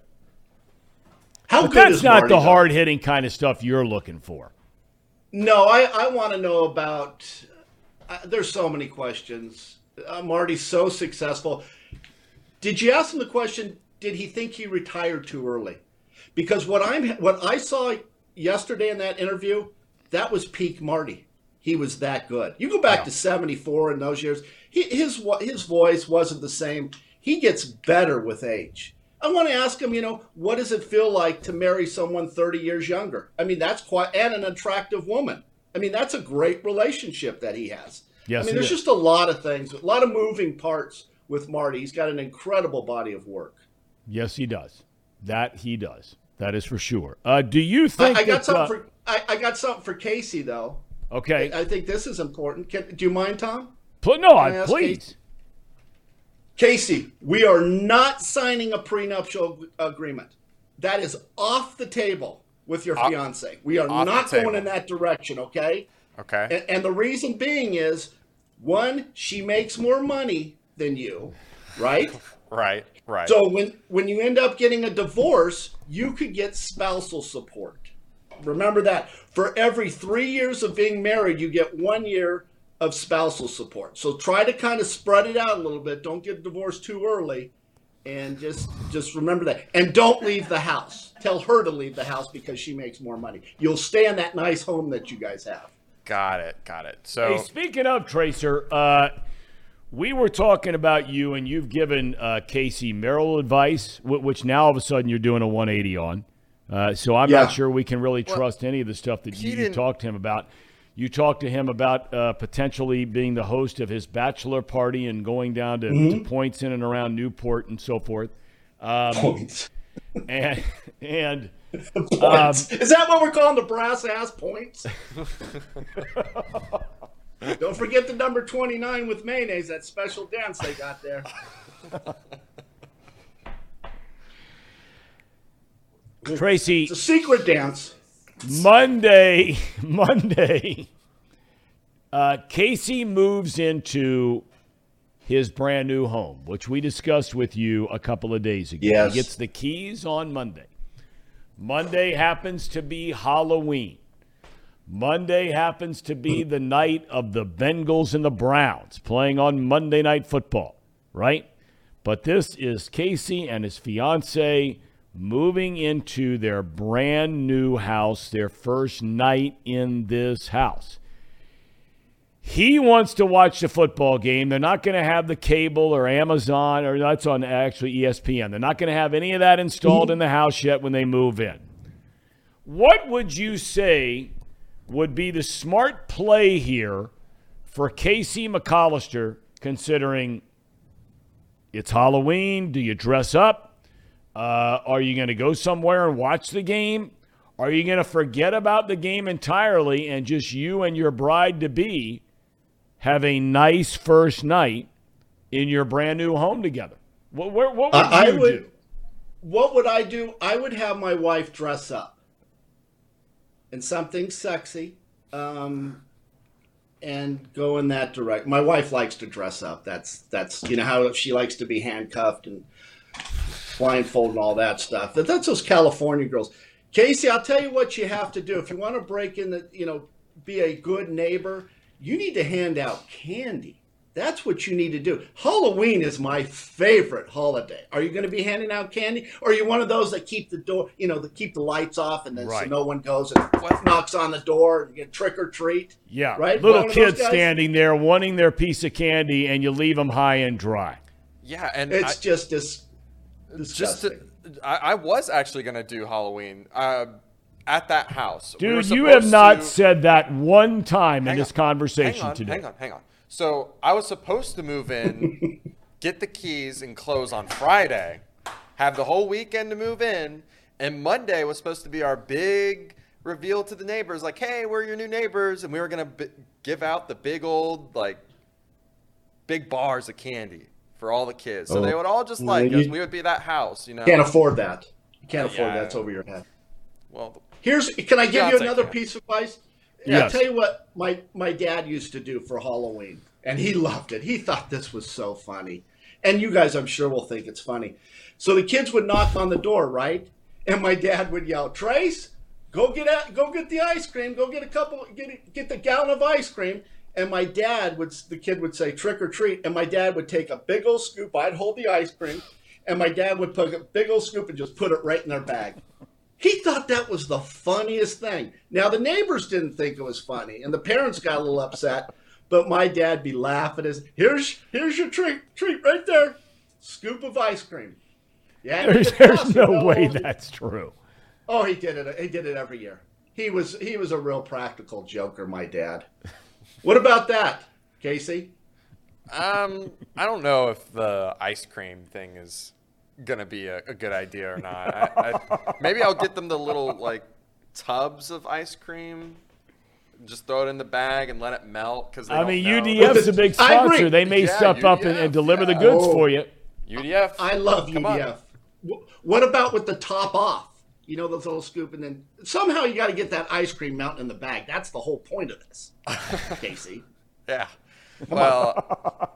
How But good that's is not Marty, the hard hitting kind of stuff you're looking for. No, I, I want to know about. Uh, there's so many questions. Uh, Marty's so successful. Did you ask him the question? Did he think he retired too early? Because what I'm what I saw yesterday in that interview, that was peak Marty. He was that good. You go back to '74 in those years. He, his his voice wasn't the same. He gets better with age. I want to ask him, you know, what does it feel like to marry someone 30 years younger? I mean, that's quite, and an attractive woman. I mean, that's a great relationship that he has. Yes, I mean, there's is. just a lot of things, a lot of moving parts with Marty. He's got an incredible body of work. Yes, he does. That he does. That is for sure. Uh, do you think I got that, something uh, for I, I got something for Casey though. Okay. I think this is important. Can, do you mind, Thom? Pl- no, I I, please. Casey, we are not signing a prenuptial agreement. That is off the table with your fiance. We are off not going in that direction, okay? Okay. And, and the reason being is one, she makes more money than you, right? Right, right. So when when you end up getting a divorce, you could get spousal support. Remember that. For every 3 years of being married, you get 1 year of spousal support. So try to kind of spread it out a little bit. Don't get divorced too early and just just remember that. And don't leave the house. Tell her to leave the house because she makes more money. You'll stay in that nice home that you guys have. got it, got it. Hey, So speaking of Tracer, uh, we were talking about you, and you've given uh, Casey Merrill advice, which now all of a sudden you're doing a 180 on. Uh, so I'm Yeah. not sure we can really trust any of the stuff that you, you talked to him about. You talked to him about uh, potentially being the host of his bachelor party and going down to, to points in and around Newport and so forth. Um, Points. and and Points. Is that what we're calling the brass ass points? Don't forget the number 29 with mayonnaise, that special dance they got there. Tracy, It's a secret dance. Monday, Monday, uh, Casey moves into his brand new home, which we discussed with you a couple of days ago. Yes. He gets the keys on Monday. Monday happens to be Halloween. Monday happens to be the night of the Bengals and the Browns playing on Monday Night Football, right? But this is Casey and his fiance moving into their brand new house, their first night in this house. He wants to watch the football game. They're not going to have the cable or Amazon, or that's on actually ESPN. They're not going to have any of that installed in the house yet when they move in. What would you say would be the smart play here for Casey McAllister, considering it's Halloween? Do you dress up? Uh, are you going to go somewhere and watch the game? Are you going to forget about the game entirely and just you and your bride to be have a nice first night in your brand new home together? What, what, what would I, I you would. do? What would I do? I would have my wife dress up in something sexy, um, and go in that direction. My wife likes to dress up. That's that's you know how she likes to be handcuffed and blindfolded and all that stuff. That, that's those California girls. Casey, I'll tell you what you have to do if you want to break in the you know be a good neighbor. You need to hand out candy. That's what you need to do. Halloween is my favorite holiday. Are you going to be handing out candy, or are you one of those that keep the door, you know, that keep the lights off, and then Right. so no one goes and knocks on the door and you get trick or treat? Yeah, right. Little One kids standing there wanting their piece of candy, and you leave them high and dry. Yeah, and It's I- just dis- just to, I, I was actually gonna do Halloween uh, at that house. We Dude, you have not to- said that one time in Hang this on, conversation hang on, today. Hang on, hang on. So I was supposed to move in, get the keys and close on Friday, have the whole weekend to move in, and Monday was supposed to be our big reveal to the neighbors, like, "Hey, we're your new neighbors," and we were gonna b- give out the big old like big bars of candy for all the kids, so Oh. they would all just Yeah, like you- us. We would be that house, you know. Can't afford that. You can't afford Yeah. that. It's over your head. Well, Here's can I give you another piece of advice? Yes. I'll tell you what my my dad used to do for Halloween, and he loved it. He thought this was so funny, and you guys, I'm sure, will think it's funny. So the kids would knock on the door, right? And my dad would yell, "Trace, go get out, go get the ice cream, go get a couple, get get the gallon of ice cream." And my dad would, the kid would say, "Trick or treat," and my dad would take a big old scoop. I'd hold the ice cream, and my dad would put a big old scoop and just put it right in their bag. He thought that was the funniest thing. Now the neighbors didn't think it was funny, and the parents got a little upset. But my dad be laughing as here's here's your treat treat right there, scoop of ice cream. Yeah, There's, there's no way that's true. Oh, he did it. He did it every year. He was he was a real practical joker, my dad. What about that, Casey? Um, I don't know if the ice cream thing is gonna be a, a good idea or not. I, I, maybe I'll get them the little like tubs of ice cream. Just throw it in the bag and let it melt because I mean, know. UDF's a big sponsor. They may Yeah, step up and, and UDF, deliver the goods Oh. for you. UDF. I love Come on. UDF. Wh- What about with the top off? You know, those little scoop, and then somehow you got to get that ice cream mountain in the bag. That's the whole point of this, Casey. Yeah. Well,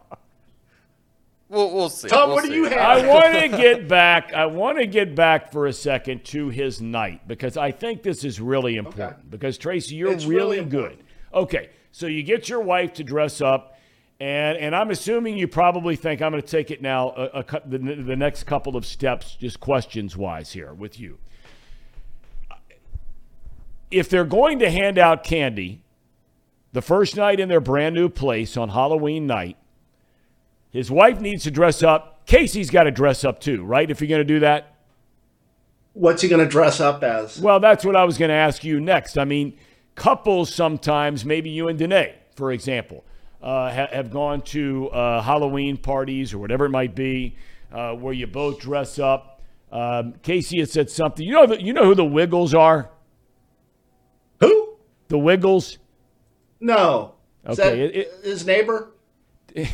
we'll we'll see. Thom, We'll what do you have? I want to get back. I want to get back for a second to his night because I think this is really important. Because Tracy, you're It's really, really good. Okay, so you get your wife to dress up, and and I'm assuming you probably think I'm going to take it now a, a, the, the next couple of steps, just questions wise here with you. If they're going to hand out candy the first night in their brand new place on Halloween night, his wife needs to dress up. Casey's got to dress up too, right? If you're going to do that. What's he going to dress up as? Well, that's what I was going to ask you next. I mean, couples sometimes, maybe you and Danae, for example, uh, ha- have gone to uh, Halloween parties or whatever it might be, uh, where you both dress up. Um, Casey had said something. You know, the, you know who the Wiggles are? Who? The Wiggles. No. Okay, it- his neighbor?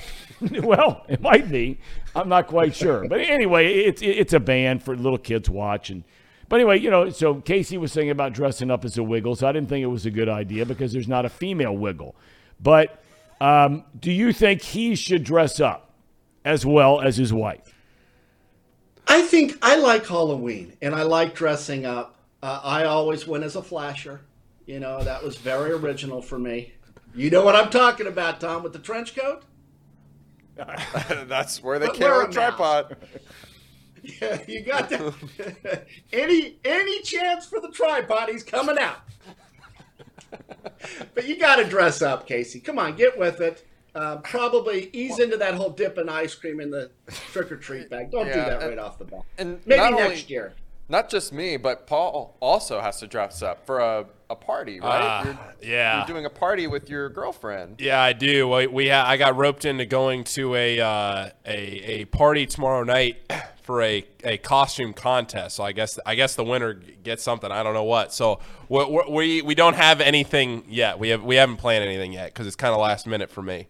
well, it might be. I'm not quite sure. But anyway, it's it's a band for little kids to watch. And but anyway, you know, so Casey was saying about dressing up as a wiggle. So I didn't think it was a good idea because there's not a female wiggle. But um, do you think he should dress up as well as his wife? I think I like Halloween and I like dressing up. Uh, I always went as a flasher. You know, that was very original for me. You know what I'm talking about, Thom, with the trench coat? That's where they But carry a tripod. Yeah, you got that. any any chance for the tripod, he's coming out. but you got to dress up, Casey. Come on, get with it. Uh, probably ease into that whole dipping ice cream in the trick or treat bag. Don't do that and- right off the bat. and Maybe next only- year. Not just me, but Paul also has to dress up for a, a party, right? Ah, You're- yeah. You're doing a party with your girlfriend. Yeah, I do. We, we ha- I got roped into going to a uh, a a party tomorrow night for a, a costume contest. So I guess I guess the winner gets something. I don't know what. So we we, we don't have anything yet. We have we haven't planned anything yet because it's kind of last minute for me,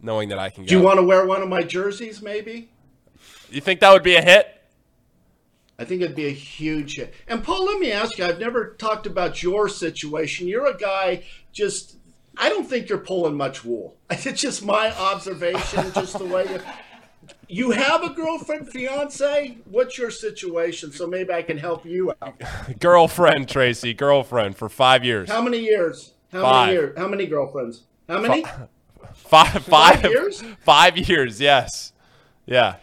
knowing that I can go. Do you want to wear one of my jerseys, maybe? You think that would be a hit? I think it'd be a huge hit. And Paul, let me ask you, I've never talked about your situation. You're a guy just I don't think you're pulling much wool. It's just my observation, just the way you you have a girlfriend, fiance? What's your situation? So maybe I can help you out. Girlfriend, Tracy. Girlfriend for five years. How many years? How Five. many years? How many girlfriends? How many? Five, five, years? Five years. Yes. Yeah.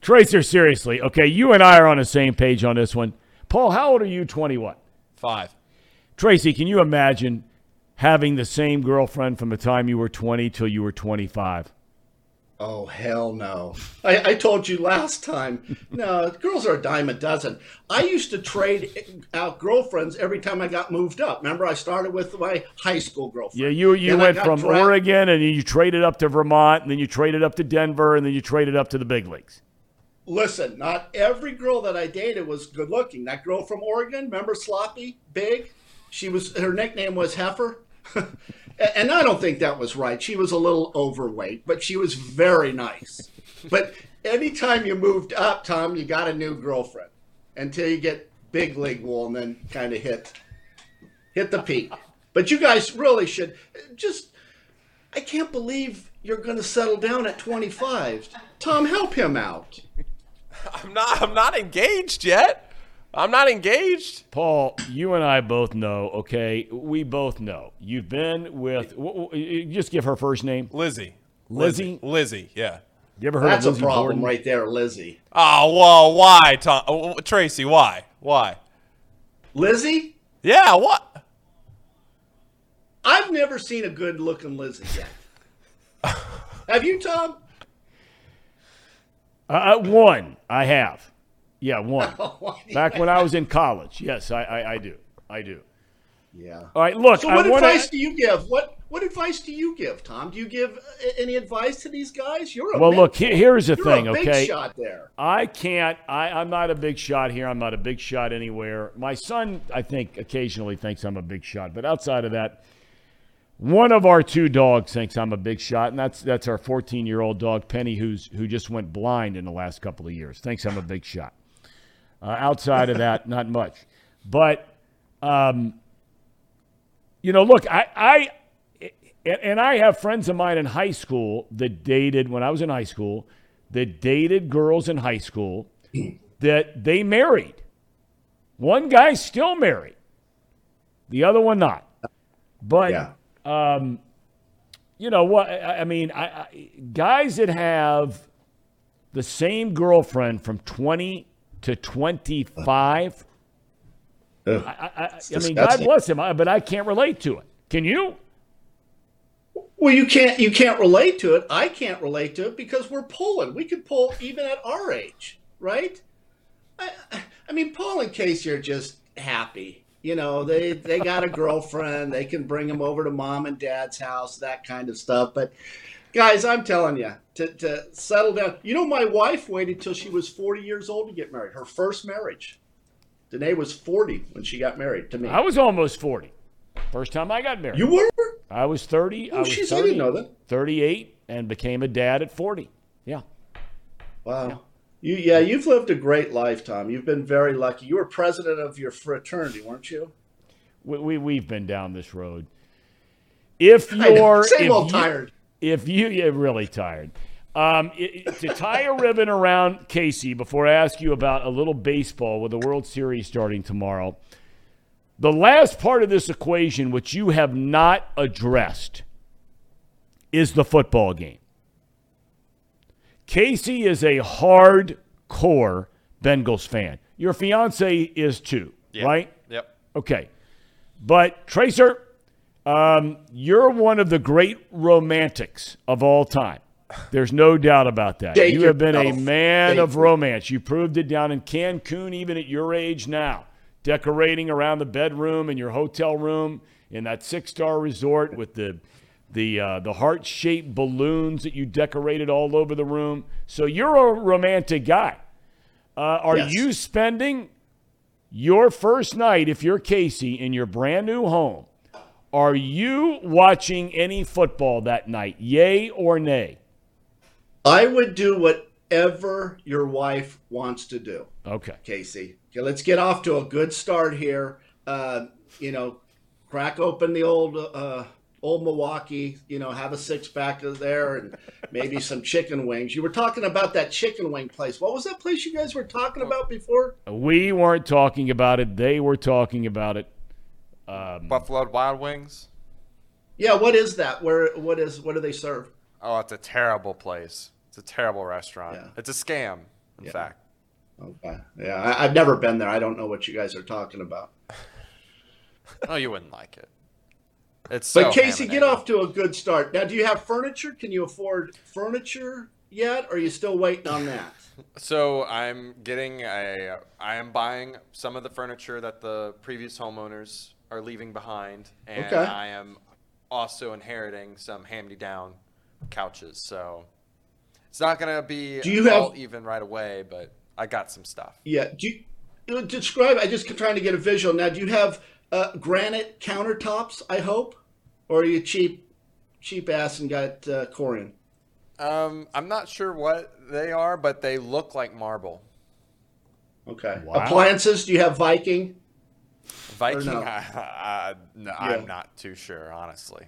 Tracer, seriously. Okay, you and I are on the same page on this one. Paul, how old are you? 21. Five. Tracy, can you imagine having the same girlfriend from the time you were 20 till you were 25? Oh hell no! I, I told you last time. No, girls are a dime a dozen. I used to trade out girlfriends every time I got moved up. Remember, I started with my high school girlfriend. Yeah, you you Then went from dra- Oregon and then you traded up to Vermont and then you traded up to Denver and then you traded up to the big leagues. Listen, not every girl that I dated was good looking. That girl from Oregon, remember Sloppy, big? She was her nickname was Heifer. and I don't think that was right. She was a little overweight, but she was very nice. But anytime you moved up, Thom, you got a new girlfriend until you get big league wool and then kind of hit hit the peak. But you guys really should just I can't believe you're going to settle down at 25. Thom, help him out. I'm not. I'm not engaged yet. I'm not engaged. Paul, you and I both know, okay? We both know. You've been with, w- w- just give her first name. Lizzie. Lizzie? Lizzie. Yeah. You ever heard That's of a problem Borden? right there, Lizzie. Oh well, why, Thom? oh, Tracy? Why? Why? Lizzie? Yeah. What? I've never seen a good looking Lizzie yet. Have you, Thom? Uh, uh, one, I have. Yeah, one. Back when I was in college. Yes, I, I, I do. I do. Yeah. All right, look. So what I wanna- advice do you give? What what advice do you give, Thom? Do you give uh, any advice to these guys? You're a Well, look, he- here's the You're thing, a big okay? shot there. I can't. I, I'm not a big shot here. I'm not a big shot anywhere. My son, I think, occasionally thinks I'm a big shot, but outside of that, one of our two dogs thinks I'm a big shot, and that's that's our 14 year old dog Penny, who's who just went blind in the last couple of years. Thinks I'm a big shot. Uh, outside of that, not much. But, um, you know, look, I, I and, I have friends of mine in high school that dated when I was in high school that dated girls in high school that they married. One guy's still married, the other one not. But Yeah. Um, you know what? I, I mean, I, I, guys that have the same girlfriend from twenty to twenty-five. Ugh, I, I, I, I mean, God bless him, but I can't relate to it. Can you? Well, you can't you can't relate to it. I can't relate to it because we're pulling. We could pull even at our age, right? I, I mean, Paul and Casey are just happy. You know, they they got a girlfriend. They can bring them over to mom and dad's house, that kind of stuff. But guys, I'm telling you, to, to settle down. You know, my wife waited till she was 40 years old to get married. Her first marriage. Danae was 40 when she got married to me. I was almost forty. First time I got married. You were? I was 30. I Oh, was she's- I 30, didn't know that. 38 and became a dad at 40. Yeah. Wow. You yeah, you've lived a great life, Thom. You've been very lucky. You were president of your fraternity, weren't you? We, we, we've been down this road. If you're Same if old you- tired. If you you're really tired. Um, i- i- to tie a ribbon around Casey before I ask you about a little baseball with the World Series starting tomorrow, the last part of this equation, which you have not addressed, is the football game. Casey is a hardcore Bengals fan. Your fiance is too, Yeah. right? Yep. Okay. But Tracer, um, you're one of the great romantics of all time. There's no doubt about that. Date you have been a man Date of romance. You proved it down in Cancun, even at your age now, decorating around the bedroom in your hotel room in that six-star resort with the the uh, the heart-shaped balloons that you decorated all over the room. So you're a romantic guy. Uh, are Yes. you spending your first night, if you're Casey, in your brand new home? Are you watching any football that night? Yay or nay? I would do whatever your wife wants to do, Okay. Casey. Okay, let's get off to a good start here. Uh, you know, crack open the old uh, old Milwaukee. You know, have a six pack of there and maybe some chicken wings. You were talking about that chicken wing place. What was that place you guys were talking about before? We weren't talking about it. They were talking about it. Um, Buffalo Wild Wings. Yeah, what is that? Where what is what do they serve? Oh, it's a terrible place. It's a terrible restaurant. Yeah. It's a scam, in Yeah. fact. Okay. Yeah, I, I've never been there. I don't know what you guys are talking about. Oh, you wouldn't like it. It's so But Casey, get off to a good start. Now, do you have furniture? Can you afford furniture yet? Or are you still waiting on that? So I'm getting a. I am buying some of the furniture that the previous homeowners are leaving behind, and Okay. I am also inheriting some hand-me-down couches. So it's not gonna be Do you have- even right away, but I got some stuff. Yeah. Do you, uh, describe? I just trying to get a visual. Now, do you have uh, granite countertops? I hope, or are you cheap, cheap ass and got uh, Corian? Um, I'm not sure what they are, but they look like marble. Okay. Wow. Appliances? Do you have Viking? Viking, no? I, I, no, Yeah. I'm not too sure, honestly.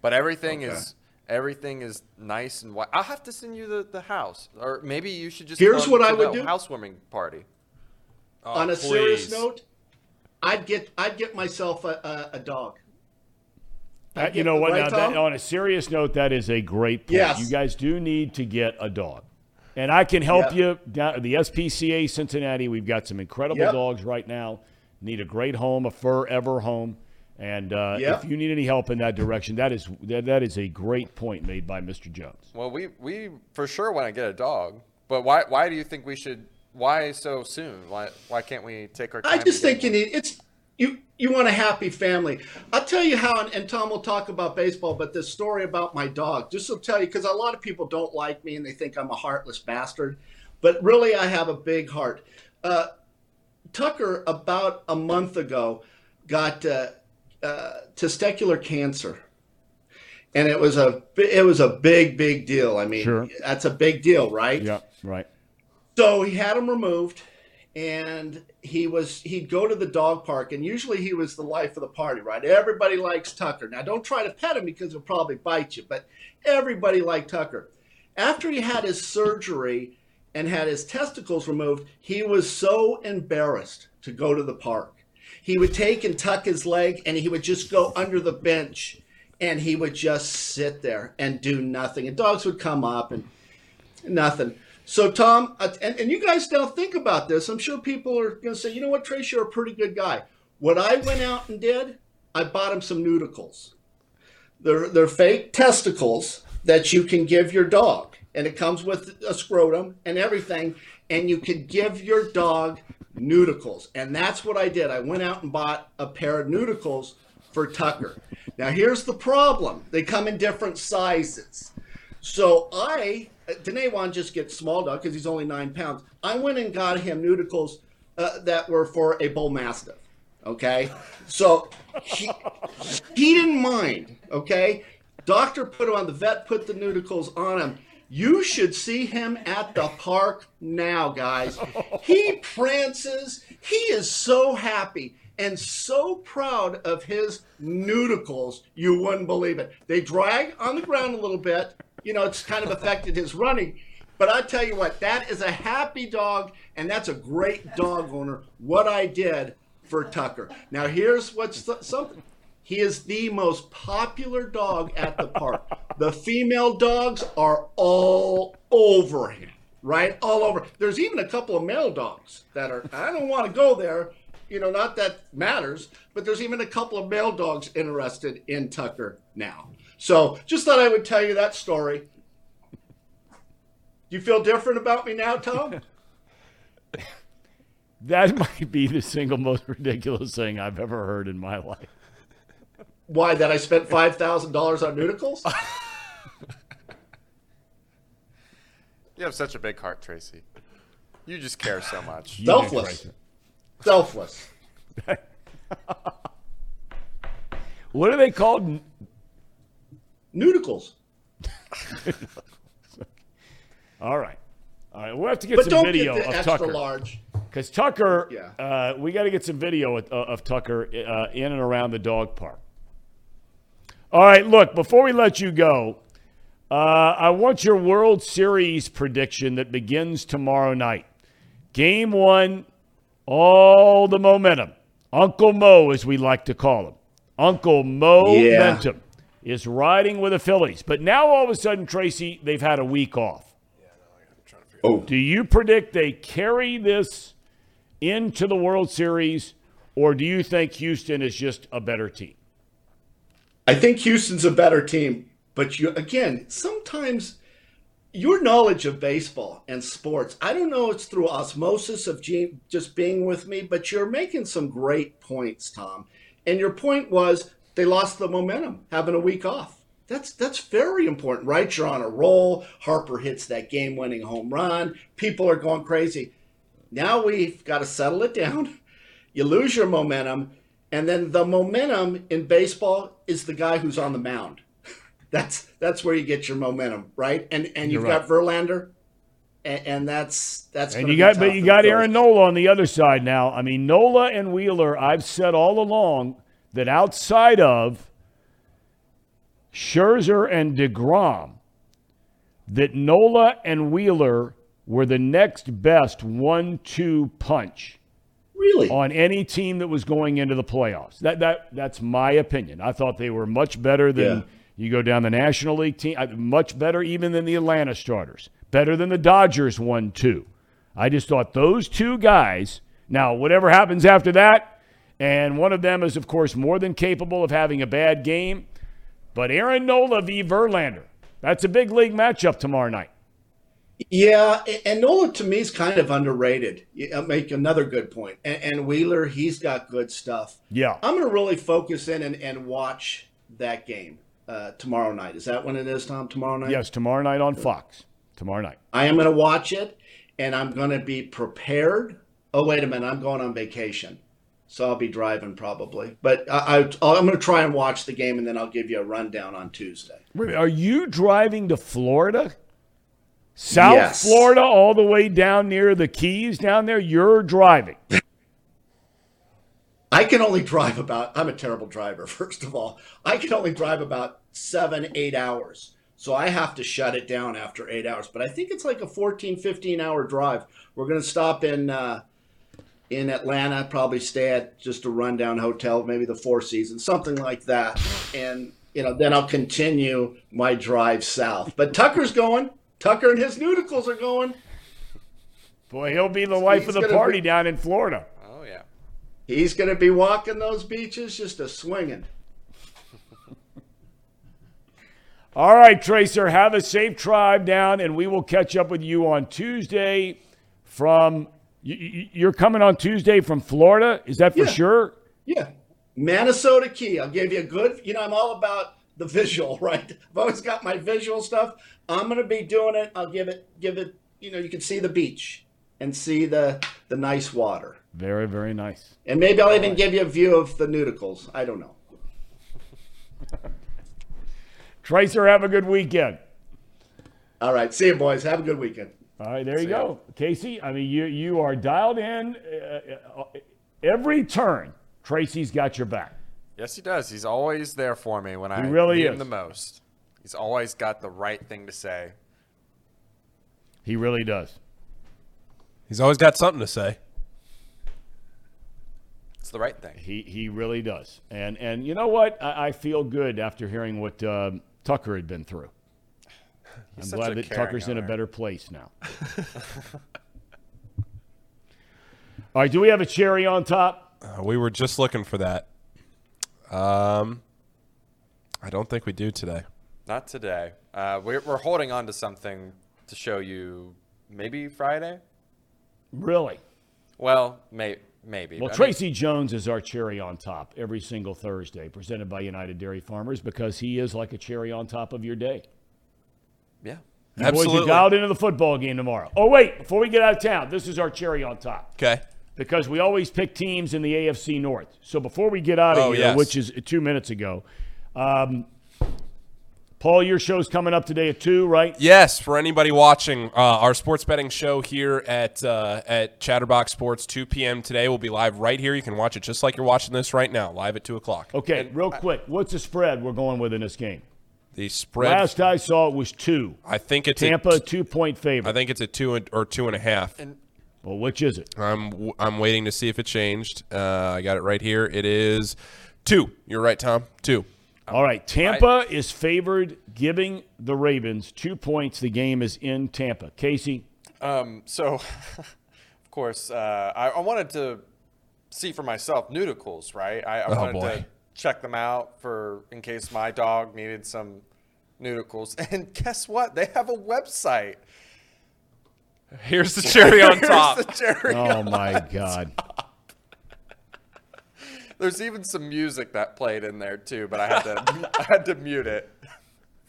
But everything Okay. is everything is nice and white. I'll have to send you the, the house, or maybe you should just. Here's come what I would do. Housewarming party. Oh, on a serious note, I'd get I'd get myself a, a, a dog. Uh, get you know what? right, Now, that, on a serious note, that is a great point. Yes. You guys do need to get a dog. And I can help Yeah. you. Down, the SPCA Cincinnati, we've got some incredible Yep. dogs right now. Need a great home, a forever home. And uh, Yep. if you need any help in that direction, that is that, that is a great point made by Mr. Jones. Well, we we for sure want to get a dog, but why why do you think we should? Why so soon? Why why can't we take our time? I just think you need it's you you want a happy family. I'll tell you how, and, and Tom will talk about baseball, but this story about my dog, just to tell you, because a lot of people don't like me and they think I'm a heartless bastard, but really I have a big heart. Uh, Tucker, about a month ago, got uh, uh, testicular cancer. And it was a it was a big big deal. I mean, Sure. that's a big deal, right? Yeah, right. So he had him removed, and he was he'd go to the dog park, and usually he was the life of the party, right? Everybody likes Tucker. Now, don't try to pet him because he'll probably bite you, but everybody liked Tucker. After he had his surgery and had his testicles removed, he was so embarrassed to go to the park. He would take and tuck his leg, and he would just go under the bench, and he would just sit there and do nothing. And dogs would come up and Nothing. So, Thom, and, and you guys now think about this. I'm sure people are going to say, you know what, Trace, you're a pretty good guy. What I went out and did, I bought him some Neuticles. They're, they're fake testicles that you can give your dog. And it comes with a scrotum and everything. And you can give your dog Neuticles. And that's what I did. I went out and bought a pair of Neuticles for Tucker. Now, here's the problem they come in different sizes. So I, Danewan just gets small dog because he's only nine pounds. I went and got him Neuticles uh, that were for a bull mastiff. Okay, so he, he didn't mind. Okay, doctor put him on. The vet put the Neuticles on him. You should see him at the park now, guys. He prances. He is so happy and so proud of his Neuticles. You wouldn't believe it. They drag on the ground a little bit. You know, it's kind of affected his running. But I tell you what, that is a happy dog, and that's a great dog owner. What I did for Tucker. Now, here's what's th- something. He is the most popular dog at the park. The female dogs are all over him, right? All over. There's even a couple of male dogs that are, I don't want to go there, you know, not that matters, but there's even a couple of male dogs interested in Tucker now. So just thought I would tell you that story. Do you feel different about me now, Thom? That might be the single most ridiculous thing I've ever heard in my life. Why? That I spent five thousand dollars on Neuticles? You have such a big heart, Tracy. You just care so much. Selfless. Selfless. What are they called? Neuticles. All right. All right. We'll have to get But some don't video get the of extra Tucker. large. Because Tucker, Yeah. uh, we got to get some video of, of Tucker uh, in and around the dog park. All right, look, before we let you go, uh, I want your World Series prediction that begins tomorrow night. Game one, all the momentum. Uncle Mo, as we like to call him. Uncle Mo Yeah. Is riding with the Phillies. But now all of a sudden, Tracy, they've had a week off. Oh. Do you predict they carry this into the World Series, or do you think Houston is just a better team? I think Houston's a better team, but you again, sometimes your knowledge of baseball and sports, I don't know it's through osmosis of just being with me, but you're making some great points, Thom. And your point was they lost the momentum having a week off. That's that's very important, right? You're on a roll. Harper hits that game-winning home run. People are going crazy. Now we've got to settle it down. You lose your momentum, and then the momentum in baseball is the guy who's on the mound. That's that's where you get your momentum, right? And and you've You're got Verlander, and, and that's that's And you got, but you got Aaron Nola on the other side now. I mean, Nola and Wheeler. I've said all along that outside of Scherzer and Degrom, that Nola and Wheeler were the next best one-two punch Really? on any team that was going into the playoffs. That that that's my opinion. I thought they were much better than Yeah. you go down the National League team, uh, much better even than the Atlanta starters, better than the Dodgers one two. I just thought those two guys. Now, whatever happens after that, and one of them is of course more than capable of having a bad game, but Aaron Nola v Verlander. That's a big league matchup tomorrow night. Yeah, and Nola to me is kind of underrated. I'll make another good point. And, and Wheeler, he's got good stuff. Yeah. I'm going to really focus in and, and watch that game uh, tomorrow night. Is that when it is, Thom? Tomorrow night? Yes, tomorrow night on Fox. Tomorrow night. I am going to watch it, and I'm going to be prepared. Oh, wait a minute. I'm going on vacation. So I'll be driving probably. But I, I, I'm going to try and watch the game, and then I'll give you a rundown on Tuesday. Wait, Are you driving to Florida? South Yes. Florida, all the way down near the Keys down there? You're driving. I can only drive about, I'm a terrible driver, first of all. I can only drive about seven, eight hours. So I have to shut it down after eight hours. But I think it's like a 14, 15 hour drive. We're going to stop in uh, in Atlanta, probably stay at just a rundown hotel, maybe the Four Seasons, something like that. And, you know, then I'll continue my drive south. But Tucker's going. Tucker and his Neuticles are going. Boy, he'll be the life He's of the party be- down in Florida. Oh yeah. He's going to be walking those beaches just a swinging. All right, Tracer, have a safe drive down, and we will catch up with you on Tuesday from. You- you- You're coming on Tuesday from Florida? Is that for Yeah. sure? Yeah. Manasota Key. I'll give you a good, you know, I'm all about the visual, right? I've always got my visual stuff. I'm going to be doing it. I'll give it, give it, you know, you can see the beach and see the, the nice water. Very, very nice. And maybe I'll even give you a view of the Neuticles. I don't know. Tracer, have a good weekend. All right. See you, boys. Have a good weekend. All right, there you go, Casey. I mean, you you are dialed in uh, uh, every turn. Tracy's got your back. Yes, he does. He's always there for me when I really need is. him the most. He's always got the right thing to say. He really does. He's always got something to say. It's the right thing. He he really does. And and you know what? I, I feel good after hearing what uh, Tucker had been through. I'm glad that caring Tucker's in a better place now. All right, do we have a cherry on top? Uh, we were just looking for that. Um, I don't think we do today. Not today. Uh, we're, we're holding on to something to show you maybe Friday. Really? Well, may, maybe. Well, I mean, Tracy Jones is our cherry on top every single Thursday, presented by United Dairy Farmers, because he is like a cherry on top of your day. Yeah. You boys Absolutely. are dialed into the football game tomorrow. Oh, wait, before we get out of town, this is our cherry on top. Okay. because we always pick teams in the AFC North. So before we get out of Oh, here, yes. which is two minutes ago, um, Paul, your show's coming up today at two, right? Yes, for anybody watching uh, our sports betting show here at uh, at Chatterbox Sports, 2 p.m. today will be live right here. You can watch it just like you're watching this right now, live at two o'clock. Okay, real quick, what's the spread we're going with in this game? The spread, Last I saw it was two. I think it's Tampa, A, two point favorite. I think it's a two and, or two and a half. well, which is it? I'm w- I'm waiting to see if it changed. Uh, I got it right here. It is two. You're right, Thom. Two. All right, Tampa is favored, giving the Ravens two points. The game is in Tampa. Casey, Um, so, of course, uh, I, I wanted to see for myself Neuticles, right? I, I Oh, wanted boy. to check them out for in case my dog needed some Neuticles. And guess what? They have a website. Here's the cherry on Here's top. the cherry oh on my top. God, There's even some music that played in there too, but I had to I had to mute it,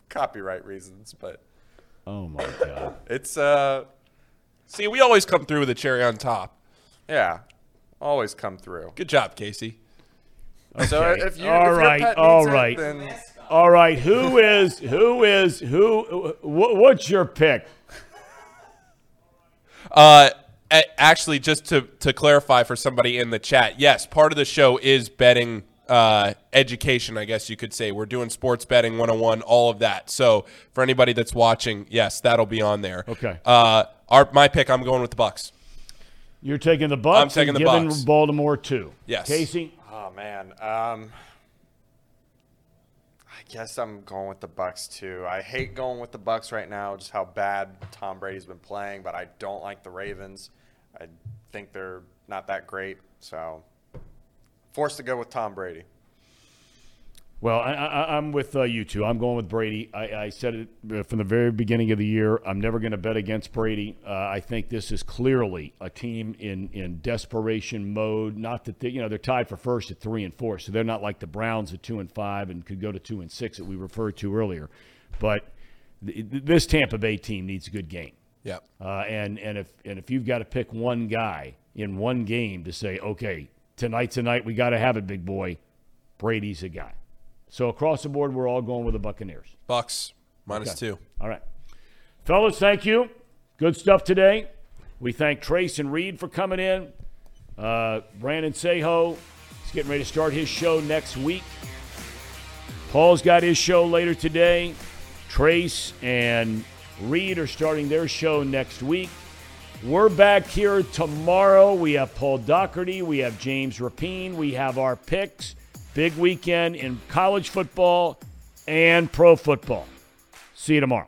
copyright reasons. But oh my God. it's uh See, we always come through with a cherry on top. yeah, always come through. Good job, Casey. So Okay. if you All if your right, pet all needs it, right. then All right, who is who is who? wh- What's your pick? Uh, actually, just to, to clarify for somebody in the chat, yes, part of the show is betting uh, education, I guess you could say. We're doing sports betting 101, all of that. So for anybody that's watching, yes, that'll be on there. Okay. Uh, our, my pick, I'm going with the Bucs. You're taking the Bucs. I'm taking the giving Bucs. Baltimore two. Yes. Casey. Oh man. Um I guess I'm going with the Bucs too. I hate going with the Bucs right now, just how bad Tom Brady's been playing, but I don't like the Ravens. I think they're not that great, so forced to go with Tom Brady. Well, I, I, I'm with uh, you two. I'm going with Brady. I, I said it uh, from the very beginning of the year. I'm never going to bet against Brady. Uh, I think this is clearly a team in, in desperation mode. Not that they, you know they're tied for first at three and four, so they're not like the Browns at two and five and could go to two and six that we referred to earlier. But th- th- this Tampa Bay team needs a good game. Yep. Uh, and and if and if you've got to pick one guy in one game to say, okay, tonight's the night we got to have it, big boy, Brady's a guy. So across the board, we're all going with the Buccaneers. Bucs, minus Okay. two. All right, fellas, thank you. Good stuff today. We thank Trace and Reid for coming in. Uh, Brandon Saho is getting ready to start his show next week. Paul's got his show later today. Trace and Reid are starting their show next week. We're back here tomorrow. We have Paul Doherty. We have James Rapien. We have our picks. Big weekend in college football and pro football. See you tomorrow.